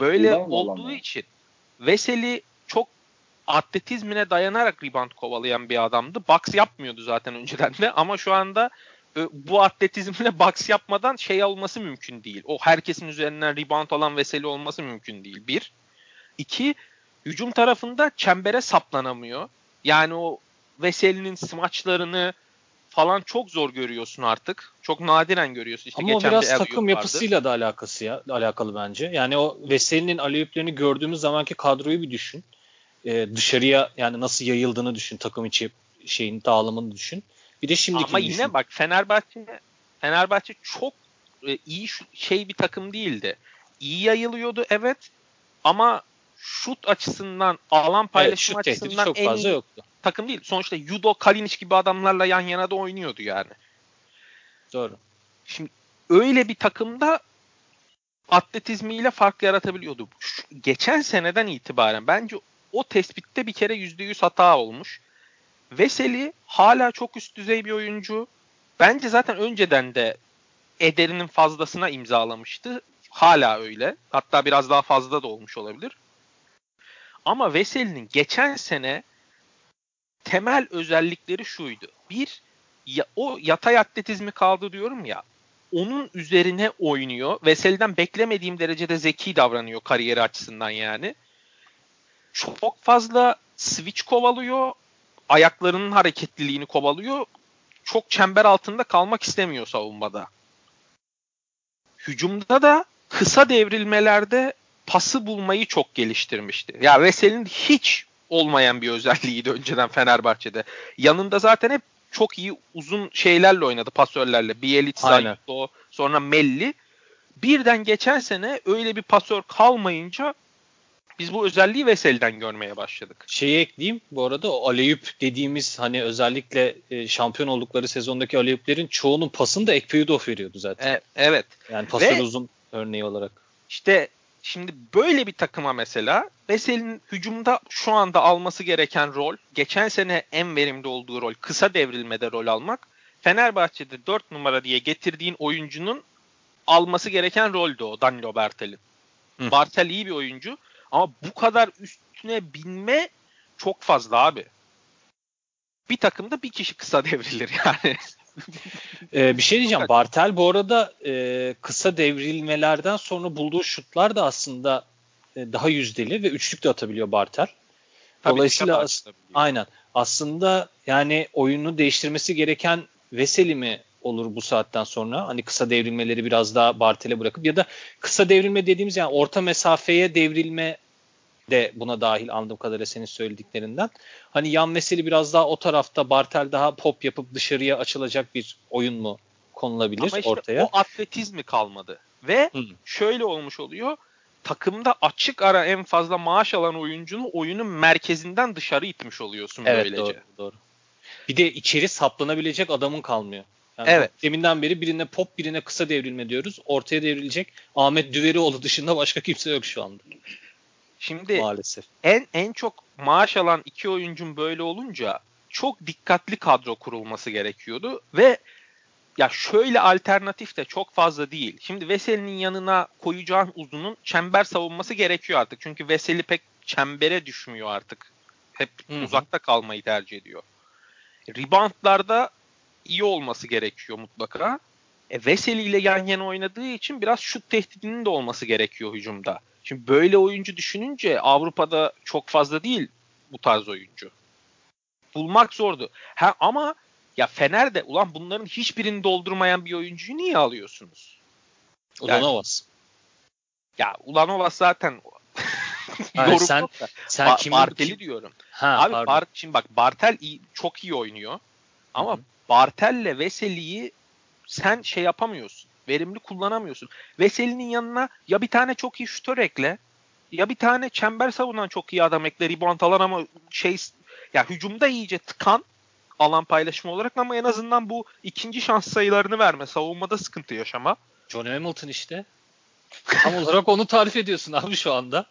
Böyle Rebound olduğu alamıyor. için Veseli çok atletizmine dayanarak rebound kovalayan bir adamdı. Box yapmıyordu zaten önceden de ama şu anda bu atletizmle [laughs] box yapmadan şey olması mümkün değil. O herkesin üzerinden rebound alan Veseli olması mümkün değil. Bir. İki, hücum tarafında çembere saplanamıyor. Yani o Veseli'nin smaçlarını falan çok zor görüyorsun artık. Çok nadiren görüyorsun. İşte Ama o geçen biraz bir alley-oop takım vardı. yapısıyla da alakası ya, alakalı bence. Yani o Veseli'nin aleyhüplerini gördüğümüz zamanki kadroyu bir düşün. Ee, dışarıya yani nasıl yayıldığını düşün. Takım içi şeyin dağılımını düşün. Bir de şimdiki Ama yine bak Fenerbahçe Fenerbahçe çok e, iyi şey bir takım değildi. İyi yayılıyordu evet ama şut açısından alan evet, paylaşım tehdidi açısından çok en fazla iyi yoktu. takım değil. Sonuçta Yudo Kalinic gibi adamlarla yan yana da oynuyordu yani. Doğru. Şimdi öyle bir takımda atletizmiyle fark yaratabiliyordu. Şu- geçen seneden itibaren bence o tespitte bir kere %100 hata olmuş. Veseli hala çok üst düzey bir oyuncu. Bence zaten önceden de ederinin fazlasına imzalamıştı. Hala öyle. Hatta biraz daha fazla da olmuş olabilir. Ama Veseli'nin geçen sene temel özellikleri şuydu. Bir, ya, o yatay atletizmi kaldı diyorum ya. Onun üzerine oynuyor. Veseli'den beklemediğim derecede zeki davranıyor kariyeri açısından yani. Çok fazla switch kovalıyor. Ayaklarının hareketliliğini kovalıyor. Çok çember altında kalmak istemiyor savunmada. Hücumda da kısa devrilmelerde pası bulmayı çok geliştirmişti. Ya Veseli'nin hiç olmayan bir özelliğiydi önceden Fenerbahçe'de. Yanında zaten hep çok iyi uzun şeylerle oynadı pasörlerle. Bielitsa, Aynen. Yuto, sonra Melli. Birden geçen sene öyle bir pasör kalmayınca biz bu özelliği Veseli'den görmeye başladık. Şeyi ekleyeyim bu arada o aleyüp dediğimiz hani özellikle e, şampiyon oldukları sezondaki aleyüplerin çoğunun pasını da Ekpeyudov veriyordu zaten. E, evet. Yani pasör Ve- uzun örneği olarak. İşte şimdi böyle bir takıma mesela Veseli'nin hücumda şu anda alması gereken rol, geçen sene en verimli olduğu rol, kısa devrilmede rol almak. Fenerbahçe'de 4 numara diye getirdiğin oyuncunun alması gereken roldü o Danilo Bartel'in. Bartel iyi bir oyuncu ama bu kadar üstüne binme çok fazla abi. Bir takımda bir kişi kısa devrilir yani. [laughs] Ee, bir şey diyeceğim. Bartel bu arada e, kısa devrilmelerden sonra bulduğu şutlar da aslında e, daha yüzdeli ve üçlük de atabiliyor Bartel. Tabii Dolayısıyla dikkat as- aynen. Aslında yani oyunu değiştirmesi gereken Veseli mi olur bu saatten sonra? Hani kısa devrilmeleri biraz daha Bartel'e bırakıp ya da kısa devrilme dediğimiz yani orta mesafeye devrilme de buna dahil anladığım kadarıyla senin söylediklerinden. Hani yan Veseli biraz daha o tarafta Bartel daha pop yapıp dışarıya açılacak bir oyun mu konulabilir Ama işte ortaya? o atletizmi kalmadı. Ve Hı. şöyle olmuş oluyor. takımda açık ara en fazla maaş alan oyuncunu oyunun merkezinden dışarı itmiş oluyorsun Evet böylece. doğru, doğru. Bir de içeri saplanabilecek adamın kalmıyor. Yani Evet. Deminden beri birine pop birine kısa devrilme diyoruz. Ortaya devrilecek Ahmet Düverioğlu dışında başka kimse yok şu anda Şimdi maalesef. en en çok maaş alan iki oyuncun böyle olunca çok dikkatli kadro kurulması gerekiyordu ve ya şöyle alternatif de çok fazla değil. Şimdi Veseli'nin yanına koyacağın uzunun çember savunması gerekiyor artık. Çünkü Veseli pek çembere düşmüyor artık. Hep Hı hı. uzakta kalmayı tercih ediyor. Reboundlarda iyi olması gerekiyor mutlaka. E, Veseli ile yan yana oynadığı için biraz şut tehdidinin de olması gerekiyor hücumda. Şimdi böyle oyuncu düşününce Avrupa'da çok fazla değil bu tarz oyuncu. Bulmak zordu. Ha, ama ya Fener'de ulan bunların hiçbirini doldurmayan bir oyuncuyu niye alıyorsunuz? Ulanovas. Ya Ulanovas zaten [laughs] Hayır, sen- da. Sen Ba- kimi Bartel'i kim- diyorum. Ha, Abi pardon. Bar- şimdi bak Bartel iyi, çok iyi oynuyor. Ama Hı hı. Bartel'le Veseli'yi sen şey yapamıyorsun. Verimli kullanamıyorsun. Veseli'nin yanına ya bir tane çok iyi şutör ekle ya bir tane çember savunan çok iyi adam ekle rebound alan ama şey ya hücumda iyice tıkan alan paylaşımı olarak ama en azından bu ikinci şans sayılarını verme. Savunmada sıkıntı yaşama. John Hamilton işte. Tam olarak onu tarif ediyorsun abi şu anda.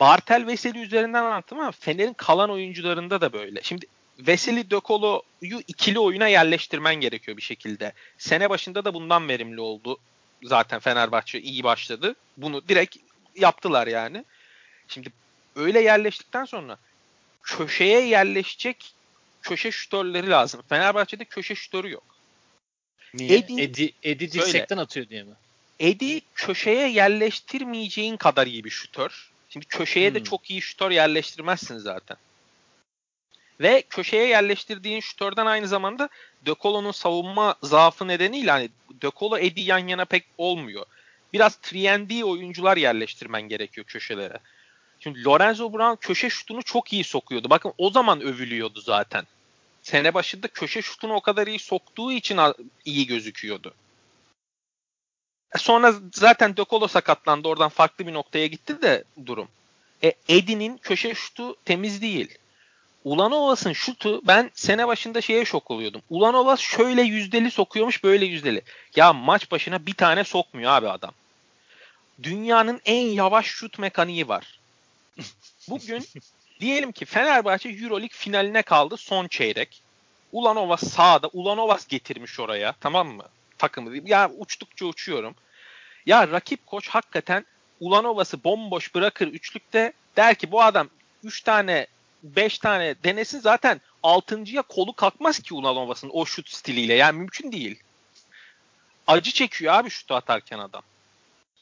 Bartel Veseli üzerinden anlattım ama Fener'in kalan oyuncularında da böyle. Şimdi Veseli Dökolo'yu ikili oyuna yerleştirmen gerekiyor bir şekilde. Sene başında da bundan verimli oldu. Zaten Fenerbahçe iyi başladı. Bunu direkt yaptılar yani. Şimdi öyle yerleştikten sonra köşeye yerleşecek köşe şutörleri lazım. Fenerbahçe'de köşe şutörü yok. Niye? Edi- Edi, Edi dirsekten atıyor diye mi? Edi köşeye yerleştirmeyeceğin kadar iyi bir şutör. Şimdi köşeye de Hmm. çok iyi şutör yerleştirmezsin zaten. Ve köşeye yerleştirdiğin şutörden aynı zamanda De savunma zaafı nedeniyle hani De Colo Edi yan yana pek olmuyor. Biraz 3 oyuncular yerleştirmen gerekiyor köşelere. Şimdi Lorenzo Brown köşe şutunu çok iyi sokuyordu. Bakın o zaman övülüyordu zaten. Sene başında köşe şutunu o kadar iyi soktuğu için iyi gözüküyordu. E Sonra zaten De sakatlandı. Oradan farklı bir noktaya gitti de durum. E, Edi'nin köşe şutu temiz değil. Ulanovas'ın şutu ben sene başında şeye şok oluyordum. Ulanovas şöyle yüzdeli sokuyormuş böyle yüzdeli. Ya maç başına bir tane sokmuyor abi adam. Dünyanın en yavaş şut mekaniği var. [laughs] Bugün diyelim ki Fenerbahçe Euroleague finaline kaldı son çeyrek. Ulanovas sağda. Ulanovas getirmiş oraya tamam mı? Takımı. Ya uçtukça uçuyorum. Ya rakip koç hakikaten Ulanovas'ı bomboş bırakır üçlükte der ki bu adam 3 tane 5 tane denesin zaten 6.ya kolu kalkmaz ki Ulanovas'ın o şut stiliyle. Yani mümkün değil. Acı çekiyor abi şutu atarken adam.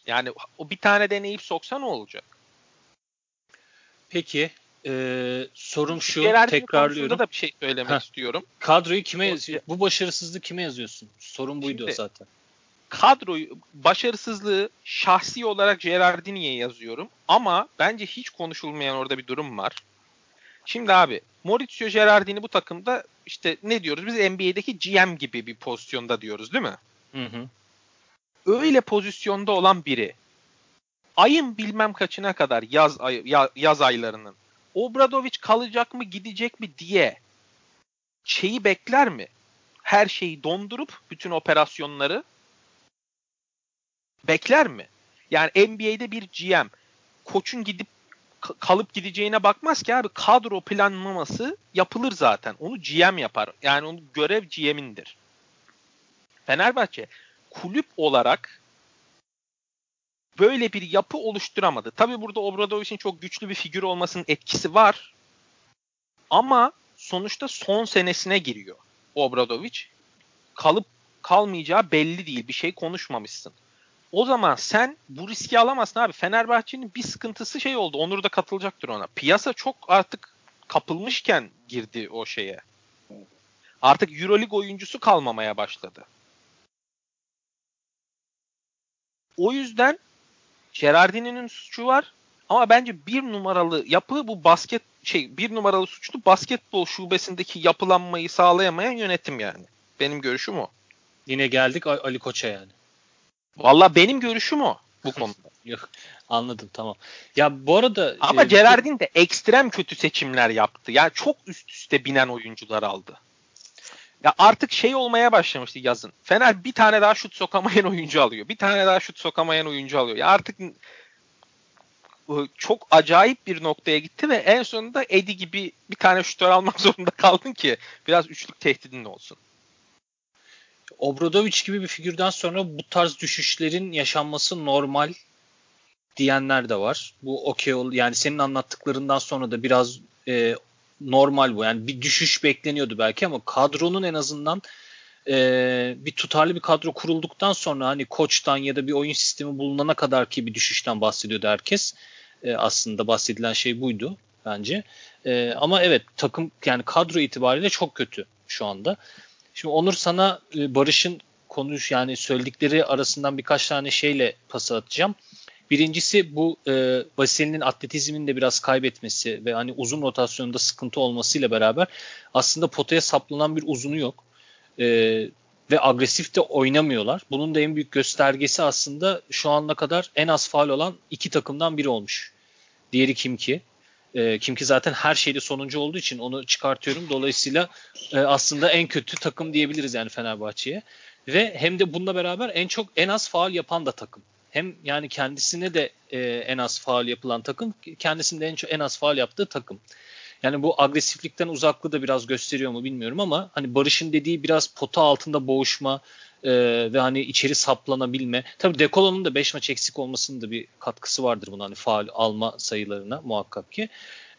Yani o bir tane deneyip soksa ne olacak? Peki e, sorum şu Gerardino tekrarlıyorum. da bir şey söylemek Heh. istiyorum. Kadroyu kime yazıyor? Bu başarısızlığı kime yazıyorsun? Sorun buydu Şimdi- zaten. kadroyu başarısızlığı şahsi olarak Gerardini'ye yazıyorum. Ama bence hiç konuşulmayan orada bir durum var. Şimdi abi Maurizio Gerardini bu takımda işte ne diyoruz biz NBA'deki GM gibi bir pozisyonda diyoruz değil mi? Hı hı. Öyle pozisyonda olan biri ayın bilmem kaçına kadar yaz ay, ya- yaz aylarının Obradoviç kalacak mı gidecek mi diye şeyi bekler mi? Her şeyi dondurup bütün operasyonları bekler mi? Yani NBA'de bir GM koçun gidip kalıp gideceğine bakmaz ki abi kadro planlaması yapılır zaten. Onu GM yapar. Yani onu görev GM'indir. Fenerbahçe kulüp olarak böyle bir yapı oluşturamadı. Tabii burada Obradoviç'in çok güçlü bir figür olmasının etkisi var. Ama sonuçta son senesine giriyor Obradoviç. Kalıp kalmayacağı belli değil. Bir şey konuşmamışsın. O zaman sen bu riski alamazsın abi. Fenerbahçe'nin bir sıkıntısı şey oldu. Onur da katılacaktır ona. Piyasa çok artık kapılmışken girdi o şeye. Artık Euroleague oyuncusu kalmamaya başladı. O yüzden Gerardini'nin suçu var. Ama bence bir numaralı yapı bu basket şey bir numaralı suçlu basketbol şubesindeki yapılanmayı sağlayamayan yönetim yani. Benim görüşüm o. Yine geldik Ali Koç'a yani. Valla benim görüşüm o. bu [laughs] konuda. Yok anladım tamam. Ya bu arada Ama e, Gerardin de ekstrem kötü seçimler yaptı. Yani çok üst üste binen oyuncular aldı. Ya artık şey olmaya başlamıştı yazın. Fener bir tane daha şut sokamayan oyuncu alıyor. Bir tane daha şut sokamayan oyuncu alıyor. Ya artık ıı, çok acayip bir noktaya gitti ve en sonunda Edi gibi bir tane şutör almak [laughs] zorunda kaldın ki biraz üçlük tehdidin olsun. Obradoviç gibi bir figürden sonra bu tarz düşüşlerin yaşanması normal diyenler de var. Bu okey ol yani senin anlattıklarından sonra da biraz e, normal bu. Yani bir düşüş bekleniyordu belki ama kadronun en azından e, bir tutarlı bir kadro kurulduktan sonra hani koçtan ya da bir oyun sistemi bulunana kadar ki bir düşüşten bahsediyordu herkes. E, aslında bahsedilen şey buydu bence. E, ama evet takım yani kadro itibariyle çok kötü şu anda. Şimdi Onur sana e, Barış'ın konuş yani söyledikleri arasından birkaç tane şeyle pası atacağım. Birincisi bu e, Vasili'nin atletizmini de biraz kaybetmesi ve hani uzun rotasyonda sıkıntı olmasıyla beraber aslında potaya saplanan bir uzunu yok. E, ve agresif de oynamıyorlar. Bunun da en büyük göstergesi aslında şu ana kadar en az faal olan iki takımdan biri olmuş. Diğeri kim ki? E, kim ki zaten her şeyde sonuncu olduğu için onu çıkartıyorum. Dolayısıyla e, aslında en kötü takım diyebiliriz yani Fenerbahçe'ye. Ve hem de bununla beraber en çok en az faal yapan da takım hem yani kendisine de e, en az faal yapılan takım, kendisinde en çok en az faal yaptığı takım. Yani bu agresiflikten uzaklığı da biraz gösteriyor mu bilmiyorum ama hani Barış'ın dediği biraz pota altında boğuşma e, ve hani içeri saplanabilme. Tabii Dekolo'nun da 5 maç eksik olmasının da bir katkısı vardır buna hani faal alma sayılarına muhakkak ki.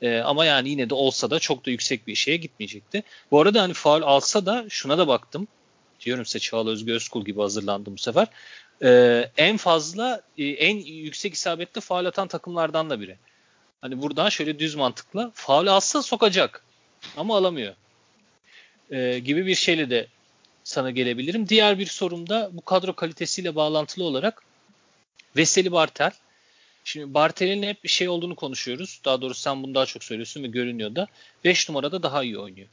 E, ama yani yine de olsa da çok da yüksek bir şeye gitmeyecekti. Bu arada hani faal alsa da şuna da baktım. Diyorum size Çağla Özgü Özkul gibi hazırlandım bu sefer e, en fazla e, en yüksek isabetli faal atan takımlardan da biri. Hani buradan şöyle düz mantıkla faal alsa sokacak ama alamıyor. E, gibi bir şeyle de sana gelebilirim. Diğer bir sorum da bu kadro kalitesiyle bağlantılı olarak Veseli Bartel. Şimdi Bartel'in hep bir şey olduğunu konuşuyoruz. Daha doğrusu sen bunu daha çok söylüyorsun ve görünüyor da. 5 numarada daha iyi oynuyor.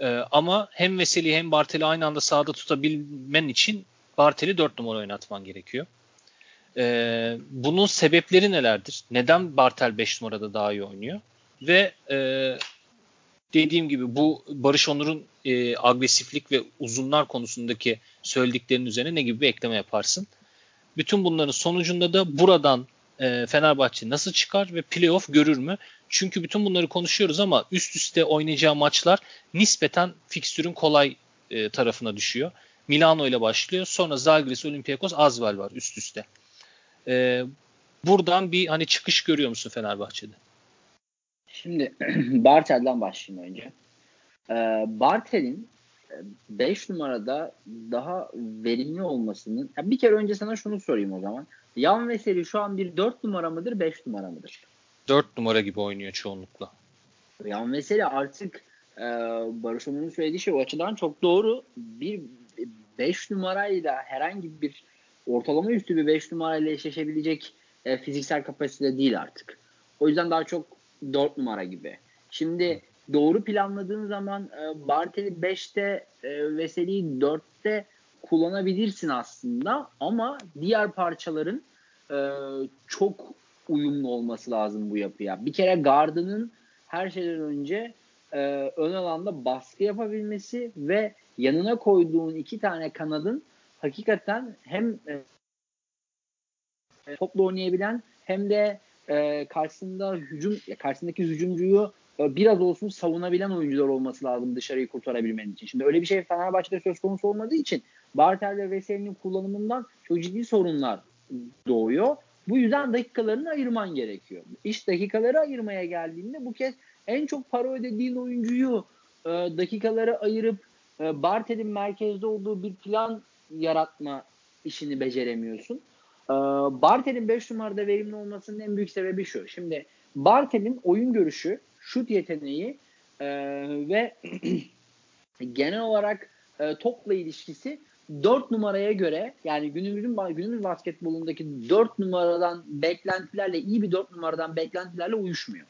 Ee, ama hem Veseli hem Bartel'i aynı anda sahada tutabilmen için Bartel'i 4 numara oynatman gerekiyor. Ee, bunun sebepleri nelerdir? Neden Bartel 5 numarada daha iyi oynuyor? Ve e, dediğim gibi bu Barış Onur'un e, agresiflik ve uzunlar konusundaki söylediklerinin üzerine ne gibi bir ekleme yaparsın? Bütün bunların sonucunda da buradan e, Fenerbahçe nasıl çıkar ve playoff görür mü? Çünkü bütün bunları konuşuyoruz ama üst üste oynayacağı maçlar nispeten fikstürün kolay e, tarafına düşüyor. Milano ile başlıyor. Sonra Zalgiris, Olympiakos, Azvel var üst üste. Ee, buradan bir hani çıkış görüyor musun Fenerbahçe'de? Şimdi [clears throat] Bartel'den başlayayım önce. Ee, Bartel'in 5 e, numarada daha verimli olmasının ya bir kere önce sana şunu sorayım o zaman. Yan Veseli şu an bir 4 numara mıdır 5 numara mıdır? 4 numara gibi oynuyor çoğunlukla. Yan Veseli artık e, Barış Onur'un söylediği şey o açıdan çok doğru. Bir 5 numarayla herhangi bir ortalama üstü bir 5 numarayla eşleşebilecek e, fiziksel kapasite değil artık. O yüzden daha çok 4 numara gibi. Şimdi doğru planladığın zaman e, Bartel'i 5'te e, Veseli'yi 4'te kullanabilirsin aslında ama diğer parçaların e, çok uyumlu olması lazım bu yapıya. Bir kere gardının her şeyden önce e, ön alanda baskı yapabilmesi ve yanına koyduğun iki tane kanadın hakikaten hem e, topla oynayabilen hem de e, karşısında hücum karşısındaki hücumcuyu e, biraz olsun savunabilen oyuncular olması lazım dışarıyı kurtarabilmen için. Şimdi öyle bir şey Fenerbahçe'de söz konusu olmadığı için Bartel ve Veseli'nin kullanımından çok ciddi sorunlar doğuyor. Bu yüzden dakikalarını ayırman gerekiyor. İş dakikaları ayırmaya geldiğinde bu kez en çok para ödediğin oyuncuyu e, dakikaları ayırıp e, Bartel'in merkezde olduğu bir plan yaratma işini beceremiyorsun. E, Bartel'in 5 numarada verimli olmasının en büyük sebebi şu. Şimdi Bartel'in oyun görüşü, şut yeteneği e, ve [clears throat] genel olarak e, topla ilişkisi 4 numaraya göre yani günümüzün günümüz basketbolundaki 4 numaradan beklentilerle iyi bir 4 numaradan beklentilerle uyuşmuyor.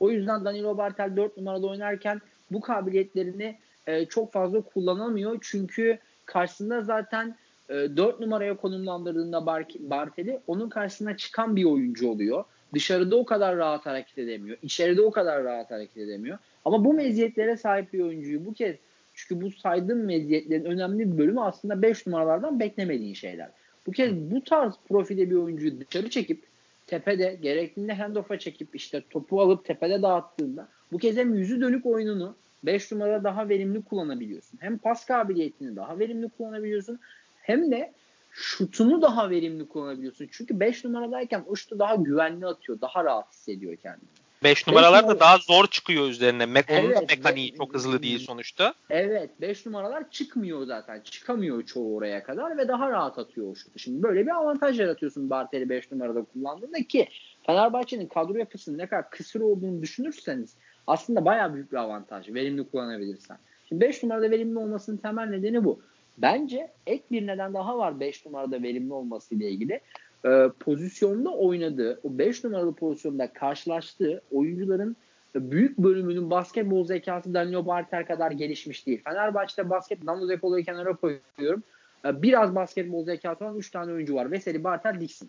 O yüzden Danilo Bartel 4 numarada oynarken bu kabiliyetlerini e, çok fazla kullanamıyor. Çünkü karşısında zaten e, 4 numaraya konumlandırdığında Bar- Bartel'i onun karşısına çıkan bir oyuncu oluyor. Dışarıda o kadar rahat hareket edemiyor. İçeride o kadar rahat hareket edemiyor. Ama bu meziyetlere sahip bir oyuncuyu bu kez çünkü bu saydığım meziyetlerin önemli bir bölümü aslında 5 numaralardan beklemediğin şeyler. Bu kez bu tarz profilde bir oyuncuyu dışarı çekip tepede gerektiğinde handoff'a çekip işte topu alıp tepede dağıttığında bu kez hem yüzü dönük oyununu 5 numara daha verimli kullanabiliyorsun. Hem pas kabiliyetini daha verimli kullanabiliyorsun. Hem de şutunu daha verimli kullanabiliyorsun. Çünkü 5 numaradayken o şutu daha güvenli atıyor. Daha rahat hissediyor kendini. 5 numaralar numara- da daha zor çıkıyor üzerine. Mekonun Evet, mekaniği ve- çok hızlı değil sonuçta. Evet 5 numaralar çıkmıyor zaten. Çıkamıyor çoğu oraya kadar ve daha rahat atıyor o şutu. Şimdi böyle bir avantaj yaratıyorsun Bartel'i 5 numarada kullandığında ki Fenerbahçe'nin kadro yapısının ne kadar kısır olduğunu düşünürseniz aslında bayağı büyük bir avantaj. Verimli kullanabilirsen. Şimdi 5 numarada verimli olmasının temel nedeni bu. Bence ek bir neden daha var 5 numarada verimli olması ile ilgili. Ee, pozisyonda oynadığı, o 5 numaralı pozisyonda karşılaştığı oyuncuların büyük bölümünün basketbol zekası Danilo Bartel kadar gelişmiş değil. Fenerbahçe'de basket Danilo Dekolo'yu kenara koyuyorum. Ee, Biraz basketbol zekası olan 3 tane oyuncu var. Veseli, Bartel, Dixon.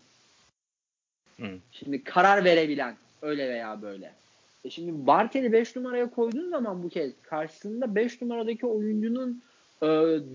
Hı. Şimdi karar verebilen öyle veya böyle. E şimdi Bartel'i 5 numaraya koyduğun zaman bu kez karşısında 5 numaradaki oyuncunun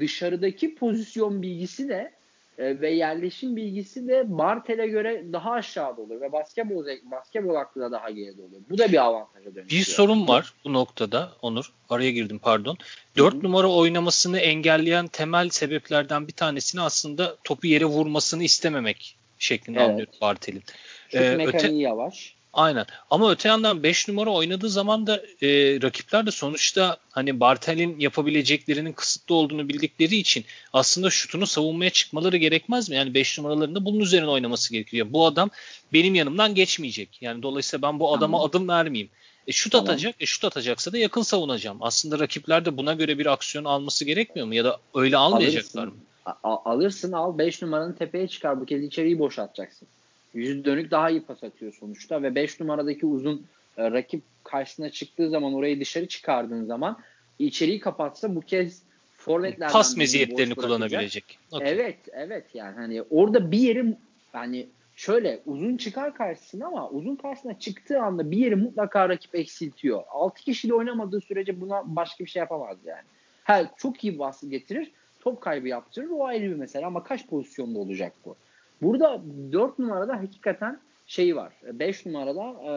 dışarıdaki pozisyon bilgisi de e, ve yerleşim bilgisi de Bartel'e göre daha aşağıda olur ve basketbol basketbol aklı da daha geride oluyor. Bu da bir avantaja dönüşüyor. Bir sorun var bu noktada Onur. Araya girdim pardon. 4 numara oynamasını engelleyen temel sebeplerden bir tanesini aslında topu yere vurmasını istememek şeklinde Evet. anlıyorum Bartel'in. Şut Ee, öte- yavaş. Aynen. Ama öte yandan 5 numara oynadığı zaman da e, rakipler de sonuçta hani Bartel'in yapabileceklerinin kısıtlı olduğunu bildikleri için aslında şutunu savunmaya çıkmaları gerekmez mi? Yani 5 numaralarında bunun üzerine oynaması gerekiyor. Bu adam benim yanımdan geçmeyecek. Yani dolayısıyla ben bu adama Tamam. adım vermeyeyim. E şut Tamam. atacak. E şut atacaksa da yakın savunacağım. Aslında rakipler de buna göre bir aksiyon alması gerekmiyor mu? Ya da öyle almayacaklar mı? Alırsın, a- a- alırsın al 5 numaranın tepeye çıkar. Bu kez içeriği boşaltacaksın. Yüzü dönük daha iyi pas atıyor sonuçta ve 5 numaradaki uzun e, rakip karşısına çıktığı zaman orayı dışarı çıkardığın zaman içeriği kapatsa bu kez forvetlerden Pas meziyetlerini kullanabilecek. Okey. Evet, evet yani hani orada bir yeri yani şöyle uzun çıkar karşısına ama uzun karşısına çıktığı anda bir yeri mutlaka rakip eksiltiyor. 6 kişiyle oynamadığı sürece buna başka bir şey yapamaz yani. Ha, çok iyi baskı getirir, top kaybı yaptırır o ayrı bir mesele ama kaç pozisyonda olacak bu? Burada 4 numarada hakikaten şey var. 5 numarada e,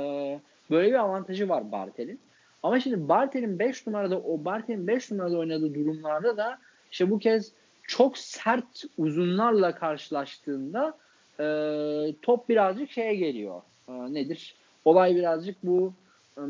böyle bir avantajı var Bartel'in. Ama şimdi Bartel'in 5 numarada o Bartel'in 5 numarada oynadığı durumlarda da işte bu kez çok sert uzunlarla karşılaştığında e, top birazcık şeye geliyor. E, nedir? Olay birazcık bu e,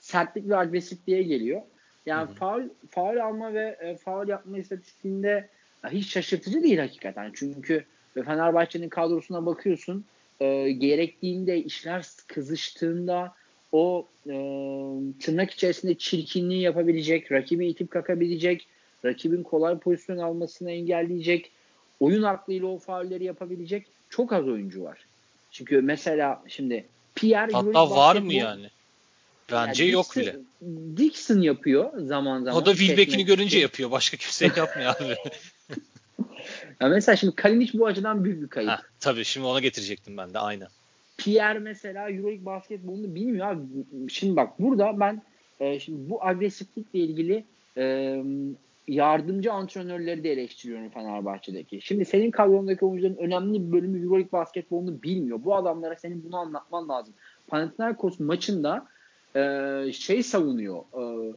sertlik ve agresifliğe geliyor. Yani faul faul alma ve e, faul yapma istatistiğinde ya hiç şaşırtıcı değil hakikaten. Çünkü Fenerbahçe'nin kadrosuna bakıyorsun e, gerektiğinde işler kızıştığında o e, tırnak içerisinde çirkinliği yapabilecek, rakibi itip kakabilecek, rakibin kolay pozisyon almasını engelleyecek, oyun aklıyla o faulleri yapabilecek çok az oyuncu var. Çünkü mesela şimdi Pierre Hatta var mı yani? Bence Yani yok Dixon- bile. Dixon yapıyor zaman zaman. O da Wilbeck'ini görünce yapıyor. Başka kimse yapmıyor abi. [laughs] Ya mesela şimdi Kalinic bu açıdan büyük bir kayıp. Heh, tabii şimdi ona getirecektim ben de aynen. Pierre mesela Euroleague basketbolunu bilmiyor abi. Şimdi bak burada ben e, şimdi bu agresiflikle ilgili e, yardımcı antrenörleri de eleştiriyorum Fenerbahçe'deki. Şimdi senin kadrondaki oyuncuların önemli bir bölümü Euroleague basketbolunu bilmiyor. Bu adamlara senin bunu anlatman lazım. Panathinaikos maçında e, şey savunuyor. E,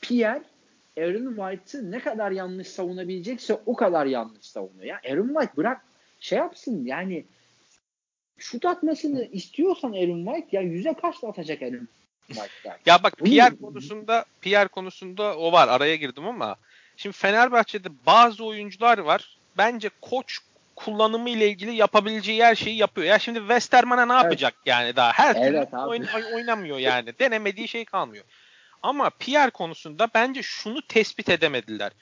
Pierre Aaron White'ı ne kadar yanlış savunabilecekse o kadar yanlış savunuyor. Ya Aaron White bırak şey yapsın yani şut atmasını istiyorsan Aaron White ya yüze kaçla atacak Aaron White Ya bak Pierre konusunda Pierre konusunda o var. Araya girdim ama şimdi Fenerbahçe'de bazı oyuncular var. Bence koç kullanımı ile ilgili yapabileceği her şeyi yapıyor. Ya şimdi Westerman'a ne Evet. yapacak yani daha? Her türlü Evet oyn- oyn- oynamıyor yani. Denemediği şey kalmıyor. Ama Pierre konusunda bence şunu tespit edemediler.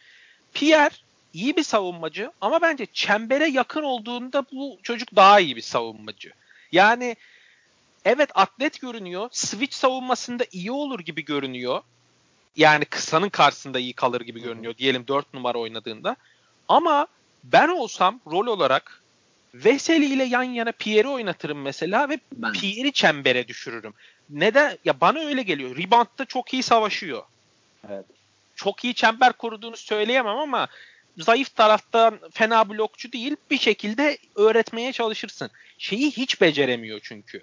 Pierre iyi bir savunmacı ama bence çembere yakın olduğunda bu çocuk daha iyi bir savunmacı. Yani evet atlet görünüyor. Switch savunmasında iyi olur gibi görünüyor. Yani kısanın karşısında iyi kalır gibi görünüyor. Diyelim 4 numara oynadığında. Ama Ben olsam rol olarak Veseli ile yan yana Pierre'i oynatırım mesela ve Ben. Pierre'i çembere düşürürüm. Neden? Ya bana öyle geliyor. Rebound'da çok iyi savaşıyor. Evet. Çok iyi çember koruduğunu söyleyemem ama zayıf taraftan fena blokçu değil. Bir şekilde öğretmeye çalışırsın. Şeyi hiç beceremiyor çünkü.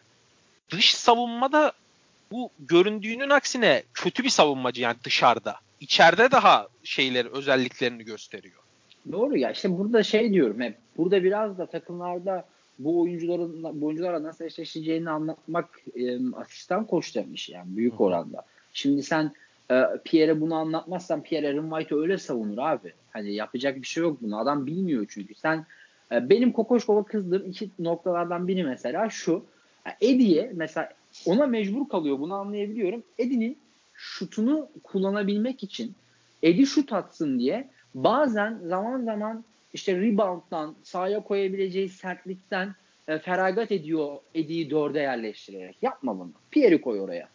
Dış savunmada bu göründüğünün aksine kötü bir savunmacı yani dışarıda. İçeride daha şeyleri, özelliklerini gösteriyor. Doğru ya işte burada şey diyorum hep burada biraz da takımlarda bu oyuncuların bu oyuncularla nasıl eşleşeceğini anlatmak e, asistan koçların işi yani büyük oranda. Şimdi sen e, Pierre'e bunu anlatmazsan Pierre Aaron White'ı öyle savunur abi. Hani yapacak bir şey yok bunu. Adam bilmiyor çünkü. Sen e, benim Kokoşkov'a kızdığım iki noktalardan biri mesela şu. Eddie'ye mesela ona mecbur kalıyor bunu anlayabiliyorum. Eddie'nin şutunu kullanabilmek için Eddie şut atsın diye bazen zaman zaman işte rebound'dan sahaya koyabileceği sertlikten e, feragat ediyor Eddie'yi dörde yerleştirerek. Yapma bunu. Pierre'i koy oraya.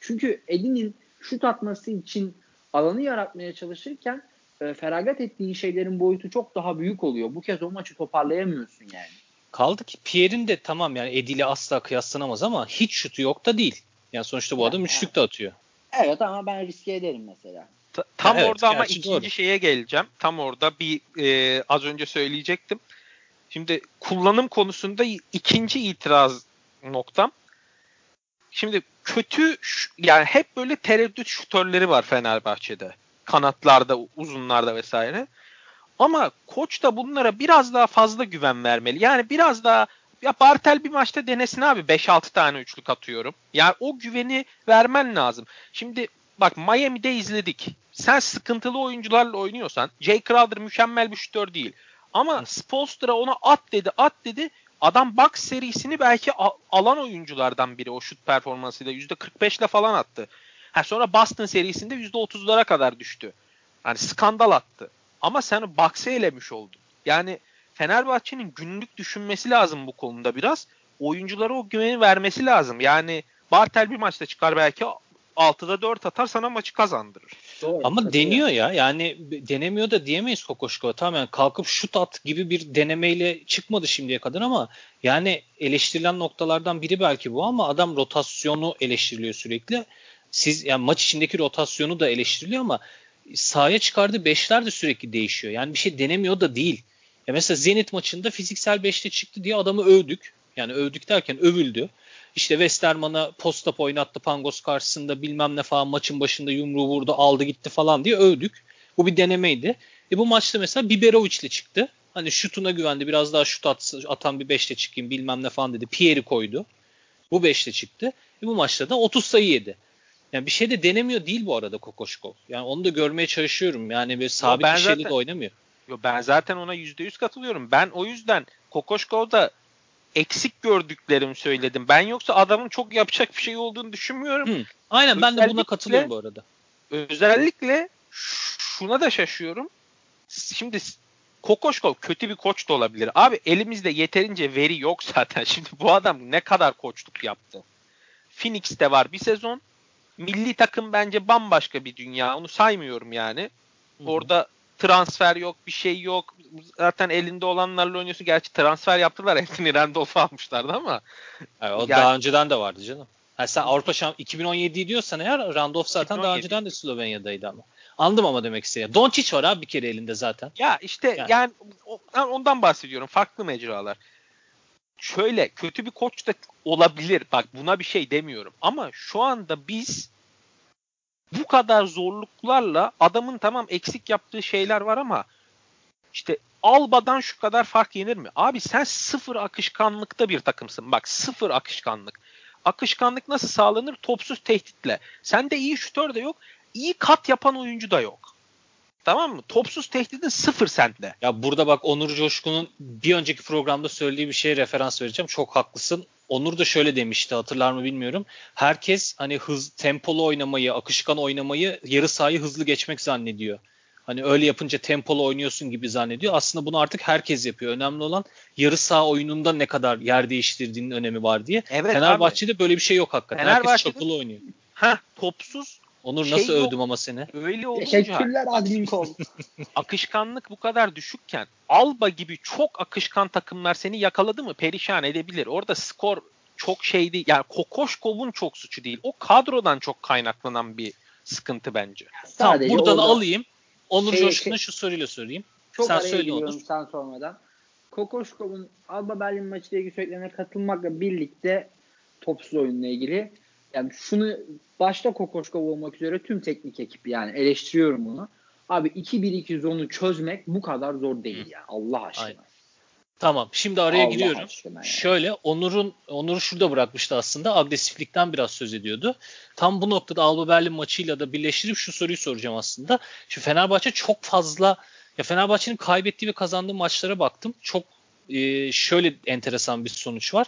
Çünkü Eddie'nin şut atması için alanı yaratmaya çalışırken e, feragat ettiğin şeylerin boyutu çok daha büyük oluyor. Bu kez o maçı toparlayamıyorsun yani. Kaldı ki Pierre'in de tamam yani ile asla kıyaslanamaz ama hiç şutu yok da değil. Yani sonuçta bu adam ya. üçlük de atıyor. Evet ama ben riske ederim mesela. Ta- Tam Evet, orada ama ikinci doğru. şeye geleceğim. Tam orada bir e, az önce söyleyecektim. Şimdi kullanım konusunda ikinci itiraz noktam. Şimdi kötü yani hep böyle tereddüt şutörleri var Fenerbahçe'de. Kanatlarda, uzunlarda vesaire. Ama koç da bunlara biraz daha fazla güven vermeli. Yani biraz daha ya Bartel bir maçta denesin abi 5-6 tane üçlük atıyorum. Yani o güveni vermen lazım. Şimdi bak Miami'de izledik. Sen sıkıntılı oyuncularla oynuyorsan Jay Crowder mükemmel bir şutör değil. Ama Spolstra ona at dedi at dedi. Adam box serisini belki alan oyunculardan biri o şut performansıyla %45 ile falan attı. Ha, sonra Boston serisinde %30'lara kadar düştü. Yani skandal attı. Ama sen o box'ı elemiş oldun. Yani Fenerbahçe'nin günlük düşünmesi lazım bu konuda biraz. Oyunculara o güveni vermesi lazım. Yani Bartel bir maçta çıkar belki 6'da 4 atar sana maçı kazandırır. Doğru. Ama Katılıyorum. deniyor ya yani denemiyor da diyemeyiz Kokoşkova. Tamam yani kalkıp şut at gibi bir denemeyle çıkmadı şimdiye kadar ama yani eleştirilen noktalardan biri belki bu ama adam rotasyonu eleştiriliyor sürekli. Siz yani maç içindeki rotasyonu da eleştiriliyor ama sahaya çıkardığı beşler de sürekli değişiyor. Yani bir şey denemiyor da değil. Ya mesela Zenit maçında fiziksel beşte çıktı diye adamı övdük. Yani övdük derken övüldü. İşte Westerman'a post-up oynattı Pangos karşısında bilmem ne falan maçın başında yumruğu vurdu aldı gitti falan diye övdük. Bu bir denemeydi. E bu maçta mesela Biberovic'le çıktı. Hani şutuna güvendi biraz daha şut at, atan bir beşte çıkayım bilmem ne falan dedi. Pierre'i koydu. Bu beşte çıktı. E bu maçta da 30 sayı yedi. Yani bir şey de denemiyor değil bu arada Kokoşkov. Yani onu da görmeye çalışıyorum. Yani böyle sabit bir şeyle de oynamıyor. Yo, ben zaten ona %100 katılıyorum. Ben o yüzden Kokoşkov'da eksik gördüklerimi söyledim. Ben yoksa adamın çok yapacak bir şey olduğunu düşünmüyorum. Hı. Aynen ben de buna Özellikle- katılıyorum bu arada. Özellikle şuna da şaşıyorum. Şimdi Kokoşkov kötü bir koç da olabilir. Abi elimizde yeterince veri yok [laughs] zaten. Şimdi bu adam ne kadar koçluk yaptı. Phoenix'te var bir sezon. Milli takım bence bambaşka bir dünya. Onu saymıyorum yani. Orada transfer yok, bir şey yok. Zaten elinde olanlarla oynuyorsun. Gerçi transfer yaptılar. Anthony Randolph'u almışlardı ama. Yani o Yani- daha önceden de vardı canım. Ha sen Avrupa Şamp 2017 diyorsan eğer Randolph zaten daha 2017. önceden de Slovenya'daydı ama. Anladım ama demek istediğim. Doncic var abi bir kere elinde zaten. Ya işte Yani. yani, ondan bahsediyorum. Farklı mecralar. Şöyle kötü bir koç da olabilir. Bak buna bir şey demiyorum. Ama şu anda biz bu kadar zorluklarla adamın tamam eksik yaptığı şeyler var ama işte Alba'dan şu kadar fark yenir mi? Abi sen sıfır akışkanlıkta bir takımsın. Bak sıfır akışkanlık. Akışkanlık nasıl sağlanır? Topsuz tehditle. Sende iyi şütör de yok. iyi kat yapan oyuncu da yok. Tamam mı? Topsuz tehdidin sıfır sende. Ya burada bak Onur Coşkun'un bir önceki programda söylediği bir şeye referans vereceğim. Çok haklısın. Onur da şöyle demişti hatırlar mı bilmiyorum. Herkes hani hız tempolu oynamayı, akışkan oynamayı, yarı sahayı hızlı geçmek zannediyor. Hani öyle yapınca tempolu oynuyorsun gibi zannediyor. Aslında bunu artık herkes yapıyor. Önemli olan yarı saha oyununda ne kadar yer değiştirdiğinin önemi var diye. Evet Fenerbahçe'de böyle bir şey yok hakikaten. Herkes çakılı oynuyor. Ha topsuz Onur Şey nasıl yok. övdüm ama seni? Öyle olunca Teşekkürler admin kol. [laughs] akışkanlık bu kadar düşükken Alba gibi çok akışkan takımlar seni yakaladı mı perişan edebilir. Orada skor çok şeydi. Yani Kokoşkov'un çok suçu değil. O kadrodan çok kaynaklanan bir sıkıntı bence. Tamam buradan orada alayım. Onur Şey- Coşkun'a şey- şu soruyla sorayım. Çok Sen söyle Onur. sen sormadan. Kokoşkov'un Alba Berlin maçıyla ilgili söylemlerine katılmakla birlikte topsuz oyunla ilgili yani şunu başta Kokoşkov olmak üzere tüm teknik ekip yani eleştiriyorum bunu. Abi 2-1-2 zonu çözmek bu kadar zor değil ya. Allah aşkına. Aynen. Tamam şimdi araya Allah giriyorum. aşkına ya. Şöyle Onur'un Onur'u şurada bırakmıştı aslında. Agresiflikten biraz söz ediyordu. Tam bu noktada Alba Berlin maçıyla da birleştirip şu soruyu soracağım aslında. Şu Fenerbahçe çok fazla ya Fenerbahçe'nin kaybettiği ve kazandığı maçlara baktım. Çok e, şöyle enteresan bir sonuç var.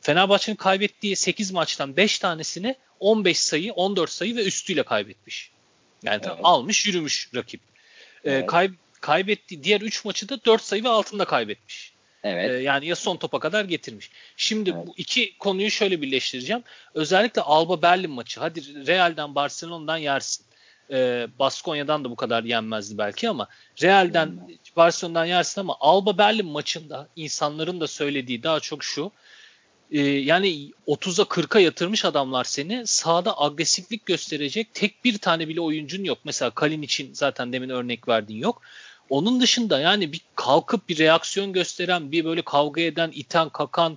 Fenerbahçe'nin kaybettiği 8 maçtan 5 tanesini 15 sayı, 14 sayı ve üstüyle kaybetmiş. Yani Evet. almış, yürümüş rakip. E, Evet. kay- kaybettiği diğer 3 maçı da 4 sayı ve altında kaybetmiş. Evet. Ee, yani ya son topa kadar getirmiş. Şimdi Evet. bu iki konuyu şöyle birleştireceğim. Özellikle Alba Berlin maçı. Hadi Real'den Barcelona'dan yersin. Ee, Baskonya'dan da bu kadar yenmezdi belki ama Real'den Barcelona'dan yersin ama Alba Berlin maçında insanların da söylediği daha çok şu. Ee, yani 30'a 40'a yatırmış adamlar seni. Sahada agresiflik gösterecek tek bir tane bile oyuncun yok. Mesela Kalin için zaten demin örnek verdiğin yok. Onun dışında yani bir kalkıp bir reaksiyon gösteren, bir böyle kavga eden, iten, kakan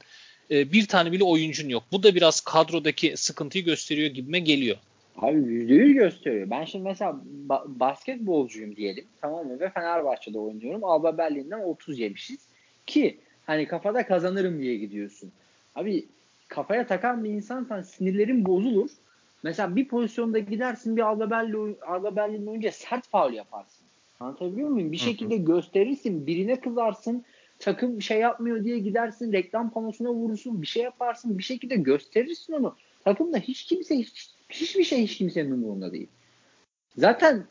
e, bir tane bile oyuncun yok. Bu da biraz kadrodaki sıkıntıyı gösteriyor gibime geliyor. Abi %100 gösteriyor. Ben şimdi mesela ba- basketbolcuyum diyelim. Tamam mı? Ve Fenerbahçe'de oynuyorum. Alba Berlin'den 30 yemişiz. Ki hani kafada kazanırım diye gidiyorsun. Abi kafaya takan bir insansan sinirlerin bozulur. Mesela bir pozisyonda gidersin bir Alba Berlin oyuncuya sert faul yaparsın. Anlatabiliyor muyum? Bir şekilde gösterirsin. Birine kızarsın. Takım bir şey yapmıyor diye gidersin. Reklam panosuna vurursun. Bir şey yaparsın. Bir şekilde gösterirsin onu. Takımda hiç kimse hiç, hiçbir şey hiç kimsenin umurunda değil. Zaten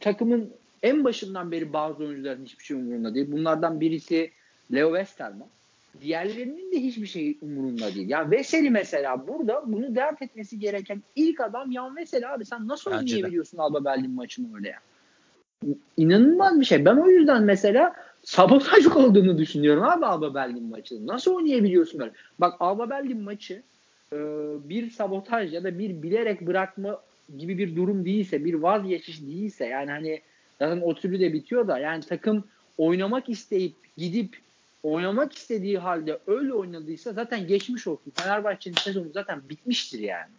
takımın en başından beri bazı oyuncuların hiçbir şey umurunda değil. Bunlardan birisi Leo Westerman. Diğerlerinin de hiçbir şey umurunda değil. Yani Veseli mesela burada bunu dert etmesi gereken ilk adam Yan Veseli abi. Sen nasıl Bence de. oynayabiliyorsun Alba Berlin maçını öyle ya? İnanılmaz bir şey. Ben o yüzden mesela sabotaj [laughs] olduğunu düşünüyorum abi Alba Berlin maçının. Nasıl oynayabiliyorsun böyle? Bak Alba Berlin maçı e, bir sabotaj ya da bir bilerek bırakma gibi bir durum değilse, bir vazgeçiş değilse yani hani zaten o türlü de bitiyor da yani takım oynamak isteyip gidip oynamak istediği halde öyle oynadıysa zaten geçmiş olsun. Fenerbahçe'nin sezonu zaten bitmiştir yani.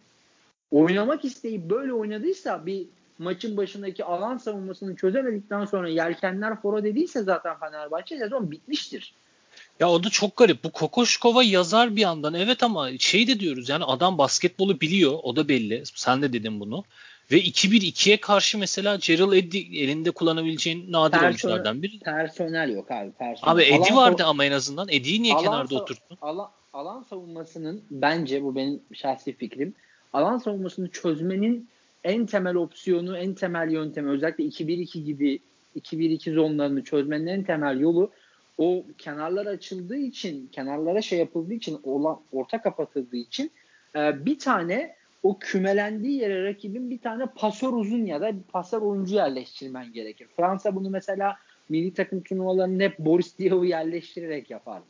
Oynamak isteyip böyle oynadıysa bir maçın başındaki alan savunmasını çözemedikten sonra yelkenler fora dediyse zaten Fenerbahçe sezon bitmiştir. Ya o da çok garip. Bu Kokoşkova yazar bir yandan. Evet ama şey de diyoruz yani adam basketbolu biliyor. O da belli. Sen de dedin bunu. Ve 2-1-2'ye karşı mesela Gerald Eddy elinde kullanabileceğin nadir Personel- oyunculardan biri. Personel yok abi. Personel. Abi Eddy Alan vardı ama en azından. Eddy'yi niye alan kenarda oturttun? Alan, alan savunmasının bence bu benim şahsi fikrim. Alan savunmasını çözmenin en temel opsiyonu, en temel yöntemi özellikle 2-1-2 gibi 2-1-2 zonlarını çözmenin en temel yolu o kenarlar açıldığı için, kenarlara şey yapıldığı için, olan, orta kapatıldığı için e, bir tane o kümelendiği yere rakibin bir tane pasör uzun ya da bir pasör oyuncu yerleştirmen gerekir. Fransa bunu mesela milli takım turnuvalarında hep Boris Diaw'u yerleştirerek yapardı.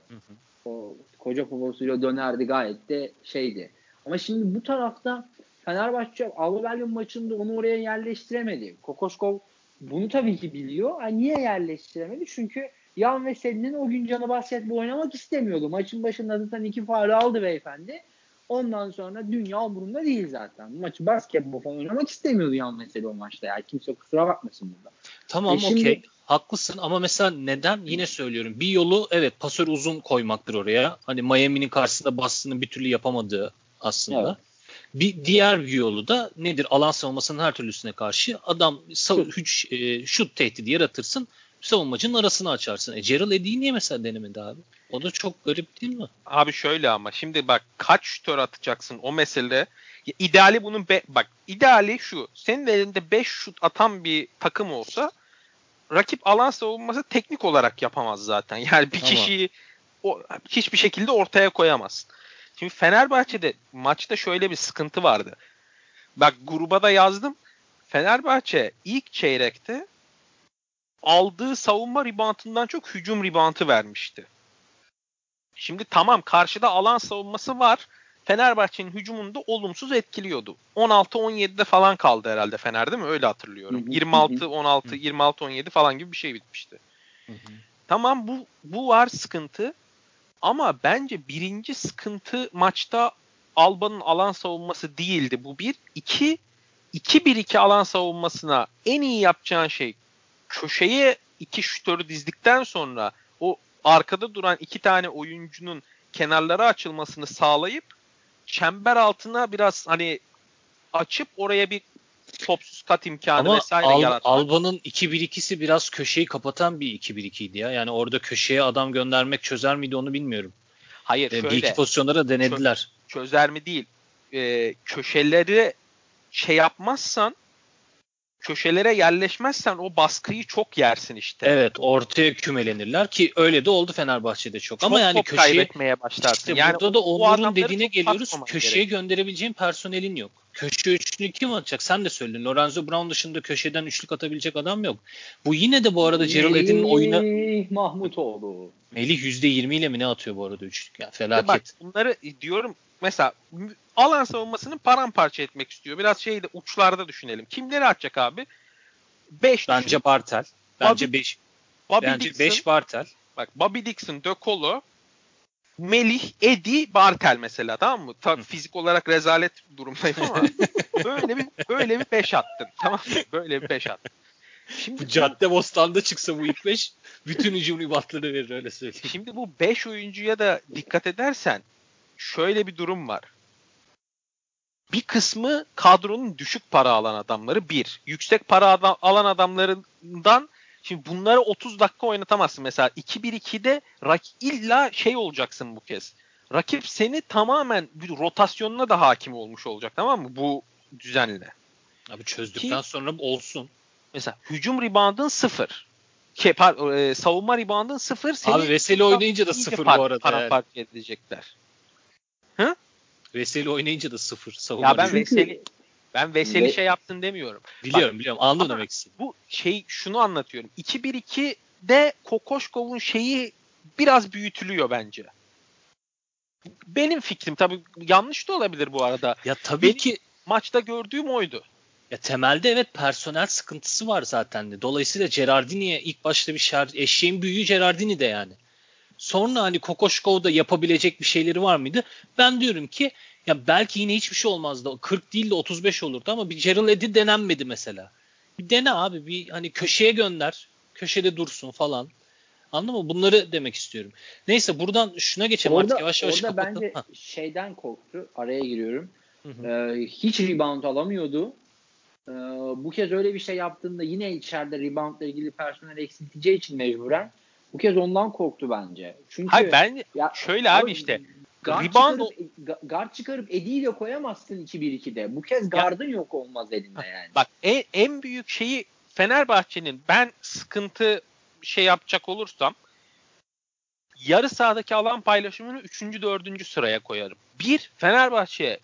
O koca poposuyla dönerdi gayet de şeydi. Ama şimdi bu tarafta Fenerbahçe Avrupa maçında onu oraya yerleştiremedi. Kokoşkov bunu tabii ki biliyor. Ha, niye yerleştiremedi? Çünkü Yan Veseli'nin o gün canı basketbol oynamak istemiyordu. Maçın başında zaten iki faul aldı beyefendi. Ondan sonra dünya umurunda değil zaten. Maçı basketbol falan oynamak istemiyordu Yan Veseli o maçta. Yani kimse kusura bakmasın burada. Tamam E şimdi- okey. Haklısın ama mesela neden yine söylüyorum. Bir yolu evet pasör uzun koymaktır oraya. Hani Miami'nin karşısında Boston'ın bir türlü yapamadığı aslında. Evet. Bir diğer bir yolu da nedir? Alan savunmasının her türlüsüne karşı adam Şut. hüç, e, şut tehdidi yaratırsın. Savunmacının arasını açarsın. E Gerald Eddy'yi niye mesela denemedi abi? O da çok garip değil mi? Abi şöyle ama şimdi bak kaç şutör atacaksın o mesele. Ya ideali bunun be, bak ideali şu. Senin elinde 5 şut atan bir takım olsa rakip alan savunması teknik olarak yapamaz zaten. [laughs] Yani bir Ama- kişiyi o, hiçbir şekilde ortaya koyamaz. Şimdi Fenerbahçe'de maçta şöyle bir sıkıntı vardı. Bak gruba da yazdım. Fenerbahçe ilk çeyrekte aldığı savunma ribantından çok hücum ribantı vermişti. Şimdi tamam karşıda alan savunması var. Fenerbahçe'nin hücumunu da olumsuz etkiliyordu. 16-17'de falan kaldı herhalde Fener değil mi? Öyle hatırlıyorum. Hı hı, 26-16, 26-17 falan gibi bir şey bitmişti. Tamam bu bu var sıkıntı. Ama bence birinci sıkıntı maçta Alba'nın alan savunması değildi. Bu bir. iki 2-1-2 alan savunmasına en iyi yapacağın şey köşeye iki şutörü dizdikten sonra arkada duran iki tane oyuncunun kenarlara açılmasını sağlayıp çember altına biraz hani açıp oraya bir topsuz kat imkanı Ama vesaire Al- yaratmak. Alba'nın 2-1-2'si biraz köşeyi kapatan bir 2-1-2'ydi ya. Yani orada köşeye adam göndermek çözer miydi onu bilmiyorum. Hayır Ee, şöyle bir iki pozisyonlara da denediler. çözer mi değil. Ee, köşeleri şey yapmazsan köşelere yerleşmezsen o baskıyı çok yersin işte. Evet ortaya kümelenirler ki öyle de oldu Fenerbahçe'de çok. Çok Ama yani top köşeye kaybetmeye başlarsın. işte yani burada da o- o Onur'un dediğine geliyoruz. Köşeye gerek. gönderebileceğin personelin yok. Köşe üçlü kim atacak? Sen de söyledin. Lorenzo Brown dışında köşeden üçlük atabilecek adam yok. Bu yine de bu arada Gerald Edin'in oyuna Mahmutoğlu. Melih %20 ile mi ne atıyor bu arada üçlük? Yani İşte Bak felaket. bunları diyorum mesela alan savunmasını paramparça etmek istiyor. Biraz şeyde uçlarda düşünelim. Kimleri atacak abi? 5 Bence Bartel. Bence Bobby- 5 Bobby bence Dixon, 5 Bartel. bak Bobby Dixon, De Colo, Melih, Eddie, Bartel mesela tamam mı? Tabii fizik olarak rezalet durumdayım ama [laughs] böyle bir böyle bir 5 attın. Tamam mı? Böyle bir 5 attın. Şimdi Bu cadde bostanda çıksa bu ilk 5 bütün hücum ribatları verir öyle söyleyeyim. Şimdi bu 5 oyuncuya da dikkat edersen şöyle bir durum var. Bir kısmı kadronun düşük para alan adamları bir. Yüksek para adam- alan adamlarından şimdi bunları 30 dakika oynatamazsın. Mesela 2-1-2'de rak illa şey olacaksın bu kez. Rakip seni tamamen bir rotasyonuna da hakim olmuş olacak tamam mı bu düzenle. Abi çözdükten sonra olsun. Mesela hücum reboundın sıfır. Şey, par- e, savunma reboundın sıfır. Seni Abi Veseli oynayınca da sıfır par- bu arada. Yani. Paramparça edecekler. Veseli oynayınca da sıfır. Savunma Ya ben rebound. Veseli ben Veseli Ve- şey yaptın demiyorum. biliyorum biliyorum anladım demek istedim. Bu şey şunu anlatıyorum. 2-1-2'de Kokoşkov'un şeyi biraz büyütülüyor bence. Benim fikrim tabii yanlış da olabilir bu arada. Ya tabii Benim- ki Maçta gördüğüm oydu. ya temelde evet personel sıkıntısı var zaten de. Dolayısıyla Gerardini'ye ilk başta bir şer, eşeğin büyüğü Gerardini de yani. Sonra hani Kokoşkov'da yapabilecek bir şeyleri var mıydı? Ben diyorum ki ya belki yine hiçbir şey olmazdı. 40 değil de 35 olurdu ama bir Gerald Eddy denenmedi mesela. Bir dene abi bir hani köşeye gönder. Köşede dursun falan. Anladın mı? Bunları demek istiyorum. Neyse buradan şuna geçelim Orada, artık yavaş yavaş orada kapatalım. bence Ha. şeyden korktu. Araya giriyorum. Hı hı. Ee, hiç rebound alamıyordu. Ee, bu kez öyle bir şey yaptığında yine içeride reboundla ilgili personel eksilteceği için mecburen bu kez ondan korktu bence. Çünkü Hayır ben ya, şöyle abi işte guard rebound- çıkarıp, ga- guard çıkarıp Eddie ile koyamazsın 2-1-2'de. Bu kez guard'ın yok olmaz elinde yani. Bak en, en büyük şeyi Fenerbahçe'nin ben sıkıntı şey yapacak olursam yarı sahadaki alan paylaşımını 3. 4. sıraya koyarım. Bir Fenerbahçe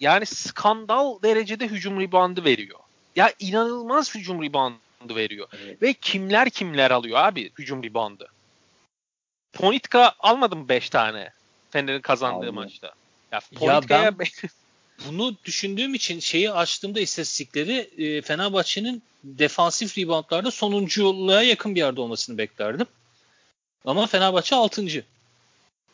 yani skandal derecede hücum ribandı veriyor. Ya inanılmaz hücum ribandı veriyor. Evet. Ve kimler kimler alıyor abi hücum ribandı. Ponitka almadı mı 5 tane Fener'in kazandığı Aldı. maçta? Ya Ya Ponitka'ya [laughs] Bunu düşündüğüm için şeyi açtığımda istatistikleri e, Fenerbahçe'nin defansif reboundlarda sonunculuğa yakın bir yerde olmasını beklerdim. Ama Fenerbahçe 6.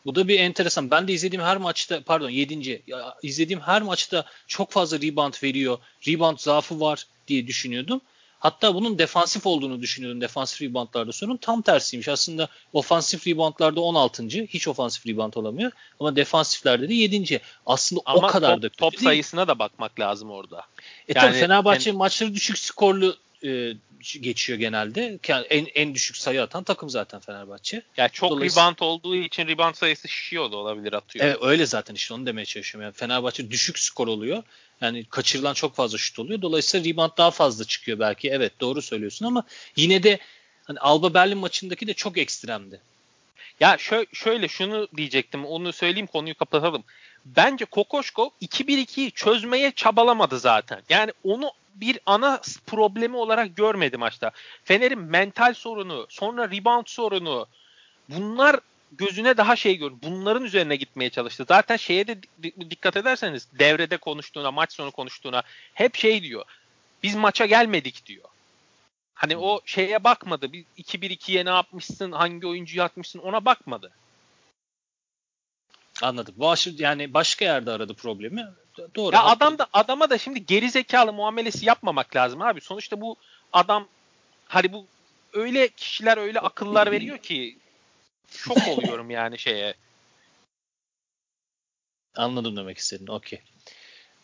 Bu da bir enteresan. Ben de izlediğim her maçta pardon 7. izlediğim her maçta çok fazla rebound veriyor. Rebound zaafı var diye düşünüyordum. Hatta bunun defansif olduğunu düşünüyordum defansif reboundlarda sorun. Tam tersiymiş. Aslında ofansif reboundlarda 16. Hiç ofansif rebound olamıyor. Ama defansiflerde de 7. Aslında Ama o kadar top, da kötü top değil. sayısına da bakmak lazım orada. E tabii Yani Fenerbahçe maçları düşük skorlu e, geçiyor genelde. Yani en, en düşük sayı atan takım zaten Fenerbahçe. Ya çok Dolayısıyla- rebound olduğu için rebound sayısı şişiyor da olabilir atıyor. Evet öyle zaten işte onu demeye çalışıyorum. Yani Fenerbahçe düşük skor oluyor. Yani kaçırılan çok fazla şut oluyor. Dolayısıyla rebound daha fazla çıkıyor belki. Evet doğru söylüyorsun ama yine de hani Alba Berlin maçındaki de çok ekstremdi. Ya şö- şöyle şunu diyecektim. Onu söyleyeyim konuyu kapatalım. bence Kokoşko 2-1-2'yi çözmeye çabalamadı zaten. Yani onu bir ana problemi olarak görmedi maçta. Fener'in mental sorunu, sonra rebound sorunu bunlar gözüne daha şey gör. Bunların üzerine gitmeye çalıştı. Zaten şeye de dikkat ederseniz devrede konuştuğuna, maç sonu konuştuğuna hep şey diyor. Biz maça gelmedik diyor. Hani o şeye bakmadı. Bir 2-1-2'ye ne yapmışsın, hangi oyuncuyu atmışsın ona bakmadı. Anladım. Baş, yani başka yerde aradı problemi. Doğru. Ya adam da adama da şimdi geri zekalı muamelesi yapmamak lazım abi. Sonuçta bu adam hani bu öyle kişiler öyle akıllar [clears throat] veriyor ki şok oluyorum yani şeye. [laughs] Anladım demek istedin. Okey.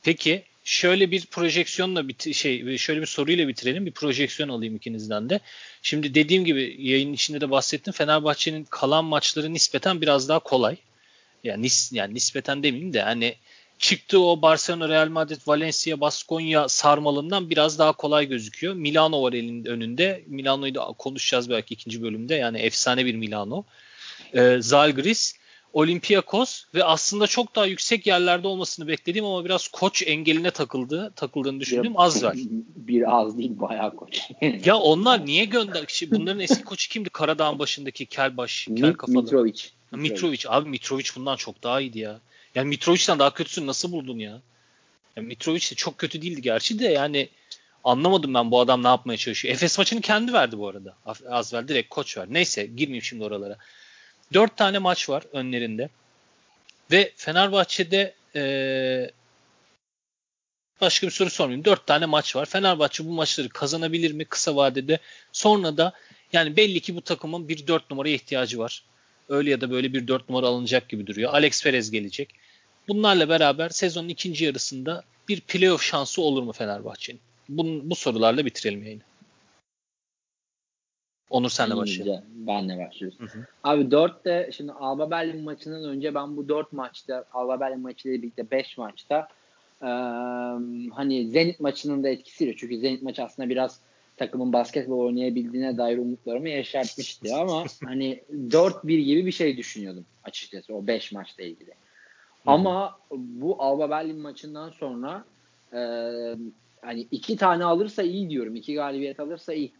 Peki şöyle bir projeksiyonla bit şey şöyle bir soruyla bitirelim. Bir projeksiyon alayım ikinizden de. Şimdi dediğim gibi yayın içinde de bahsettim. Fenerbahçe'nin kalan maçları nispeten biraz daha kolay. Yani nis yani nispeten demeyeyim de hani çıktığı o Barcelona, Real Madrid, Valencia, Baskonya sarmalından biraz daha kolay gözüküyor. Milano var elinin önünde. Milano'yu da konuşacağız belki ikinci bölümde. Yani efsane bir Milano. Ee, Zalgiris, Olympiakos ve aslında çok daha yüksek yerlerde olmasını beklediğim ama biraz koç engeline takıldı, takıldığını düşündüğüm Azver. Bir az değil bayağı koç. [laughs] ya onlar niye gönder? Bunların eski koçu kimdi? Karadağ'ın başındaki kel baş, kel kafalı. Mitrovic. Mitrovic. Abi Mitrovic bundan çok daha iyiydi ya. Yani Mitrovic'den daha kötüsünü nasıl buldun ya? Yani Mitrovic de çok kötü değildi gerçi de yani anlamadım ben bu adam ne yapmaya çalışıyor. Efes maçını kendi verdi bu arada. Az ver direkt koç ver. Neyse girmeyeyim şimdi oralara. Dört tane maç var önlerinde. Ve Fenerbahçe'de ee, başka bir soru sormayayım. Dört tane maç var. Fenerbahçe bu maçları kazanabilir mi kısa vadede? Sonra da yani belli ki bu takımın bir dört numaraya ihtiyacı var. Öyle ya da böyle bir dört numara alınacak gibi duruyor. Alex Perez gelecek. Bunlarla beraber sezonun ikinci yarısında bir playoff şansı olur mu Fenerbahçe'nin? Bu, bu sorularla bitirelim yayını. Onur senle başlayalım. Benle başlıyoruz. Hı hı. Abi 4'te şimdi Alba Berlin maçından önce ben bu 4 maçta Alba Berlin maçıyla birlikte 5 maçta e, hani Zenit maçının da etkisiyle çünkü Zenit maçı aslında biraz takımın basketbol oynayabildiğine dair umutlarımı yeşertmişti ama [laughs] hani 4-1 gibi bir şey düşünüyordum açıkçası o 5 maçla ilgili. Ama bu Alba Berlin maçından sonra e, hani iki tane alırsa iyi diyorum. iki galibiyet alırsa iyi.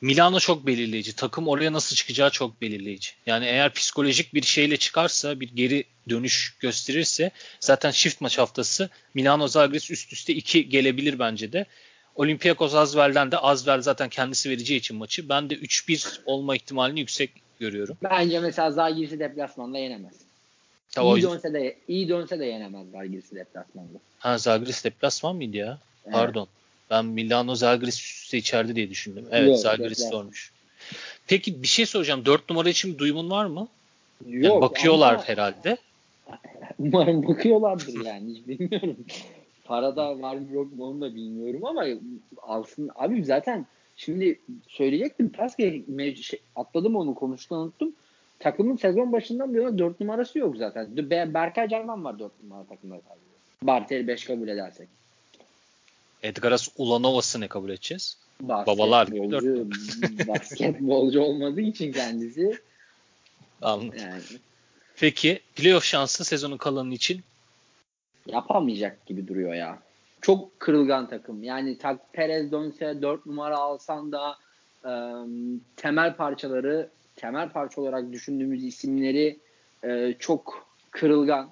Milano çok belirleyici. Takım oraya nasıl çıkacağı çok belirleyici. Yani eğer psikolojik bir şeyle çıkarsa, bir geri dönüş gösterirse zaten çift maç haftası Milano Zagres üst üste 2 gelebilir bence de. Olympiakos Azvel'den de Azvel zaten kendisi vereceği için maçı. Ben de 3-1 olma ihtimalini yüksek görüyorum. Bence mesela Zagiris'i deplasmanda yenemez. Tamam, iyi dönse de iyi dönse de yenemez Zagiris'i deplasmanda. Ha Zagris deplasman mıydı ya? Evet. Pardon. Ben Milano üstte içeride diye düşündüm. Evet Yok, Zagris sormuş. Peki bir şey soracağım. 4 numara için bir duyumun var mı? Yok. Yani bakıyorlar ama... herhalde. [laughs] Umarım bakıyorlardır yani. Hiç bilmiyorum. Parada var mı yok mu onu da bilmiyorum ama alsın. Abi zaten şimdi söyleyecektim. Pas şey, atladım onu konuştu unuttum. Takımın sezon başından bu yana 4 numarası yok zaten. Berkay Canman var 4 numara takımda sadece. Bartel 5 kabul edersek. Edgaras Ulanovas'ı ne kabul edeceğiz? Babalar gibi 4 [laughs] basketbolcu olmadığı için kendisi. Anladım. Yani. Peki playoff şansı sezonun kalanı için yapamayacak gibi duruyor ya. Çok kırılgan takım. Yani tak Perez dönse 4 numara alsan da e, temel parçaları temel parça olarak düşündüğümüz isimleri e, çok kırılgan.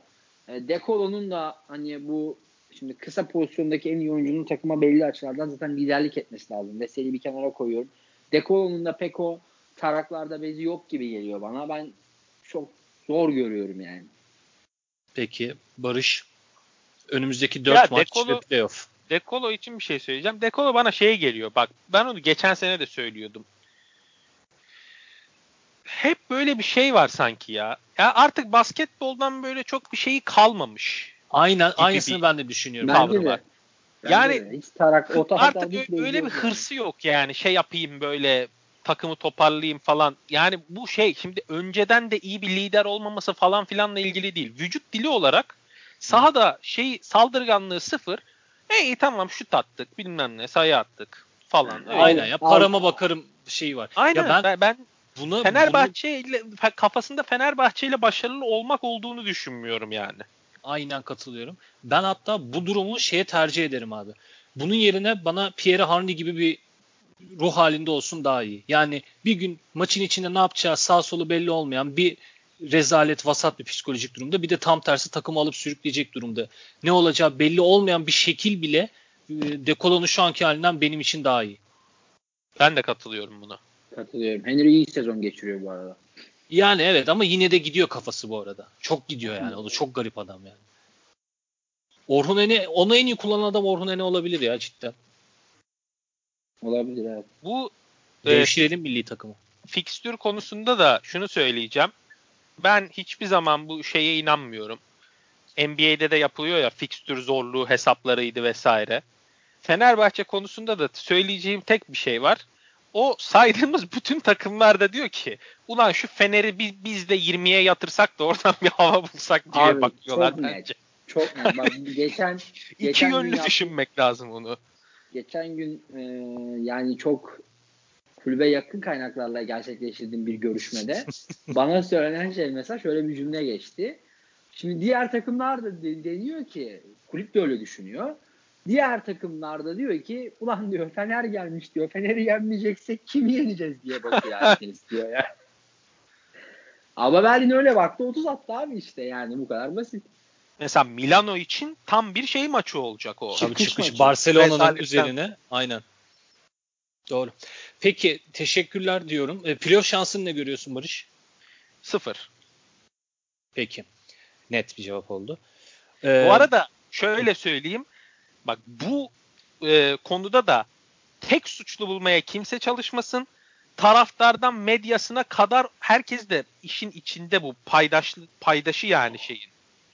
E, Dekolo'nun da hani bu şimdi kısa pozisyondaki en iyi oyuncunun takıma belli açılardan zaten liderlik etmesi lazım. Veseli bir kenara koyuyorum. Dekolo'nun da pek o taraklarda bezi yok gibi geliyor bana. Ben çok zor görüyorum yani. Peki Barış önümüzdeki 4 maç Dekolo, ve playoff. Dekolo için bir şey söyleyeceğim. Dekolo bana şey geliyor. Bak ben onu geçen sene de söylüyordum. Hep böyle bir şey var sanki ya. Ya artık basketboldan böyle çok bir şeyi kalmamış. Aynen aynısını bir, ben de düşünüyorum. Bence de. yani de. Hiç tarak, o artık öyle bir hırsı yok yani şey yapayım böyle takımı toparlayayım falan. Yani bu şey şimdi önceden de iyi bir lider olmaması falan filanla ilgili değil. Vücut dili olarak Sahada şey saldırganlığı sıfır. E iyi tamam şut attık bilmem ne sayı attık falan. Öyle. Aynen ya parama bakarım şeyi var. Aynen ya ben, ben buna, Fenerbahçe bunu... ile kafasında Fenerbahçe ile başarılı olmak olduğunu düşünmüyorum yani. Aynen katılıyorum. Ben hatta bu durumu şeye tercih ederim abi. Bunun yerine bana Pierre Henry gibi bir ruh halinde olsun daha iyi. Yani bir gün maçın içinde ne yapacağı sağ solu belli olmayan bir rezalet vasat bir psikolojik durumda bir de tam tersi takımı alıp sürükleyecek durumda. Ne olacağı belli olmayan bir şekil bile e, Dekolon'un şu anki halinden benim için daha iyi. Ben de katılıyorum buna. Katılıyorum. Henry iyi sezon geçiriyor bu arada. Yani evet ama yine de gidiyor kafası bu arada. Çok gidiyor yani. O da çok garip adam yani. Orhun Ene, onu en iyi kullanan adam Orhun Ene olabilir ya cidden. Olabilir evet. Bu e, Devşirelim milli takımı. fikstür konusunda da şunu söyleyeceğim. Ben hiçbir zaman bu şeye inanmıyorum. NBA'de de yapılıyor ya fikstür zorluğu hesaplarıydı vesaire. Fenerbahçe konusunda da söyleyeceğim tek bir şey var. O saydığımız bütün takımlarda diyor ki ulan şu Fener'i biz, biz de 20'ye yatırsak da oradan bir hava bulsak diye Abi, bakıyorlar çok net. bence. Çok net. Bak [laughs] geçen İki geçen gün yönlü yap- düşünmek lazım onu. geçen gün e, yani çok kulübe yakın kaynaklarla gerçekleştirdiğim bir görüşmede [laughs] bana söylenen şey mesela şöyle bir cümle geçti. Şimdi diğer takımlar da de- deniyor ki kulüp de öyle düşünüyor. Diğer takımlar da diyor ki ulan diyor Fener gelmiş diyor. Fener'i yenmeyeceksek kimi yeneceğiz diye bakıyor herkes diyor ya. Ama Berlin öyle baktı 30 attı abi işte yani bu kadar basit. Mesela Milano için tam bir şey maçı olacak o. Tabii Çıkış çıkış maçı. Barcelona'nın üzerine. Aynen. Doğru. Peki teşekkürler diyorum. E, playoff şansını ne görüyorsun Barış? Sıfır. Peki. Net bir cevap oldu. Ee, Bu arada şöyle söyleyeyim. Bak bu e, konuda da tek suçlu bulmaya kimse çalışmasın. Taraftardan medyasına kadar herkes de işin içinde bu paydaş paydaşı yani şeyin.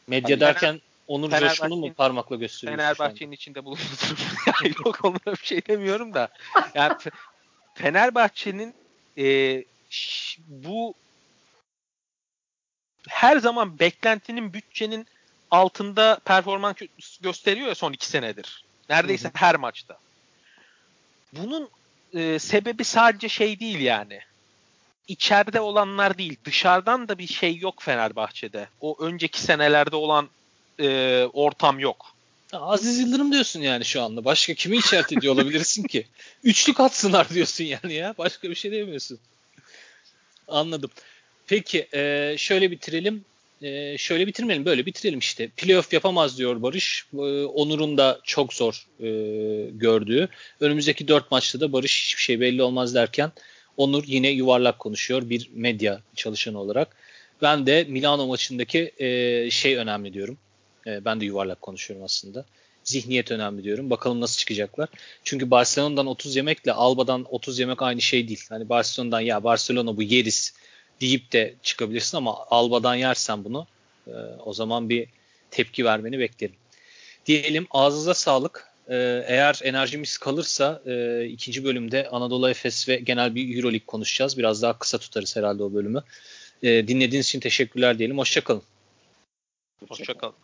medya Fener- derken Onur Fenerbahçe'nin- Coşkun'u mu parmakla anda? Fenerbahçe'nin içinde bulunduğu [laughs] yani yok onlara bir şey demiyorum da. Yani Fe- Fenerbahçe'nin e, ş- bu her zaman beklentinin bütçenin altında performans gö- gösteriyor ya son iki senedir. Neredeyse her maçta. Bunun e, sebebi sadece şey değil yani. İçeride olanlar değil. Dışarıdan da bir şey yok Fenerbahçe'de. O önceki senelerde olan e, ortam yok. Aziz Yıldırım diyorsun yani şu anda. Başka kimi işaret ediyor olabilirsin ki? [laughs] Üçlük atsınlar diyorsun yani ya. Başka bir şey demiyorsun. Anladım. Peki e, şöyle bitirelim. E, şöyle bitirmeyelim. Böyle bitirelim işte. Playoff yapamaz diyor Barış. E, Onur'un da çok zor e, gördüğü. Önümüzdeki dört maçta da Barış hiçbir şey belli olmaz derken Onur yine yuvarlak konuşuyor bir medya çalışanı olarak. Ben de Milano maçındaki e, şey önemli diyorum. E, ben de yuvarlak konuşuyorum aslında. Zihniyet önemli diyorum. Bakalım nasıl çıkacaklar. Çünkü Barcelona'dan 30 yemekle Alba'dan 30 yemek aynı şey değil. Hani Barcelona'dan ya Barcelona bu yeriz deyip de çıkabilirsin ama Alba'dan yersen bunu e, o zaman bir tepki vermeni beklerim. Diyelim ağzınıza sağlık. E, eğer enerjimiz kalırsa e, ikinci bölümde Anadolu Efes ve genel bir Euroleague konuşacağız. Biraz daha kısa tutarız herhalde o bölümü. E, dinlediğiniz için teşekkürler diyelim. Hoşçakalın. Hoşçakalın.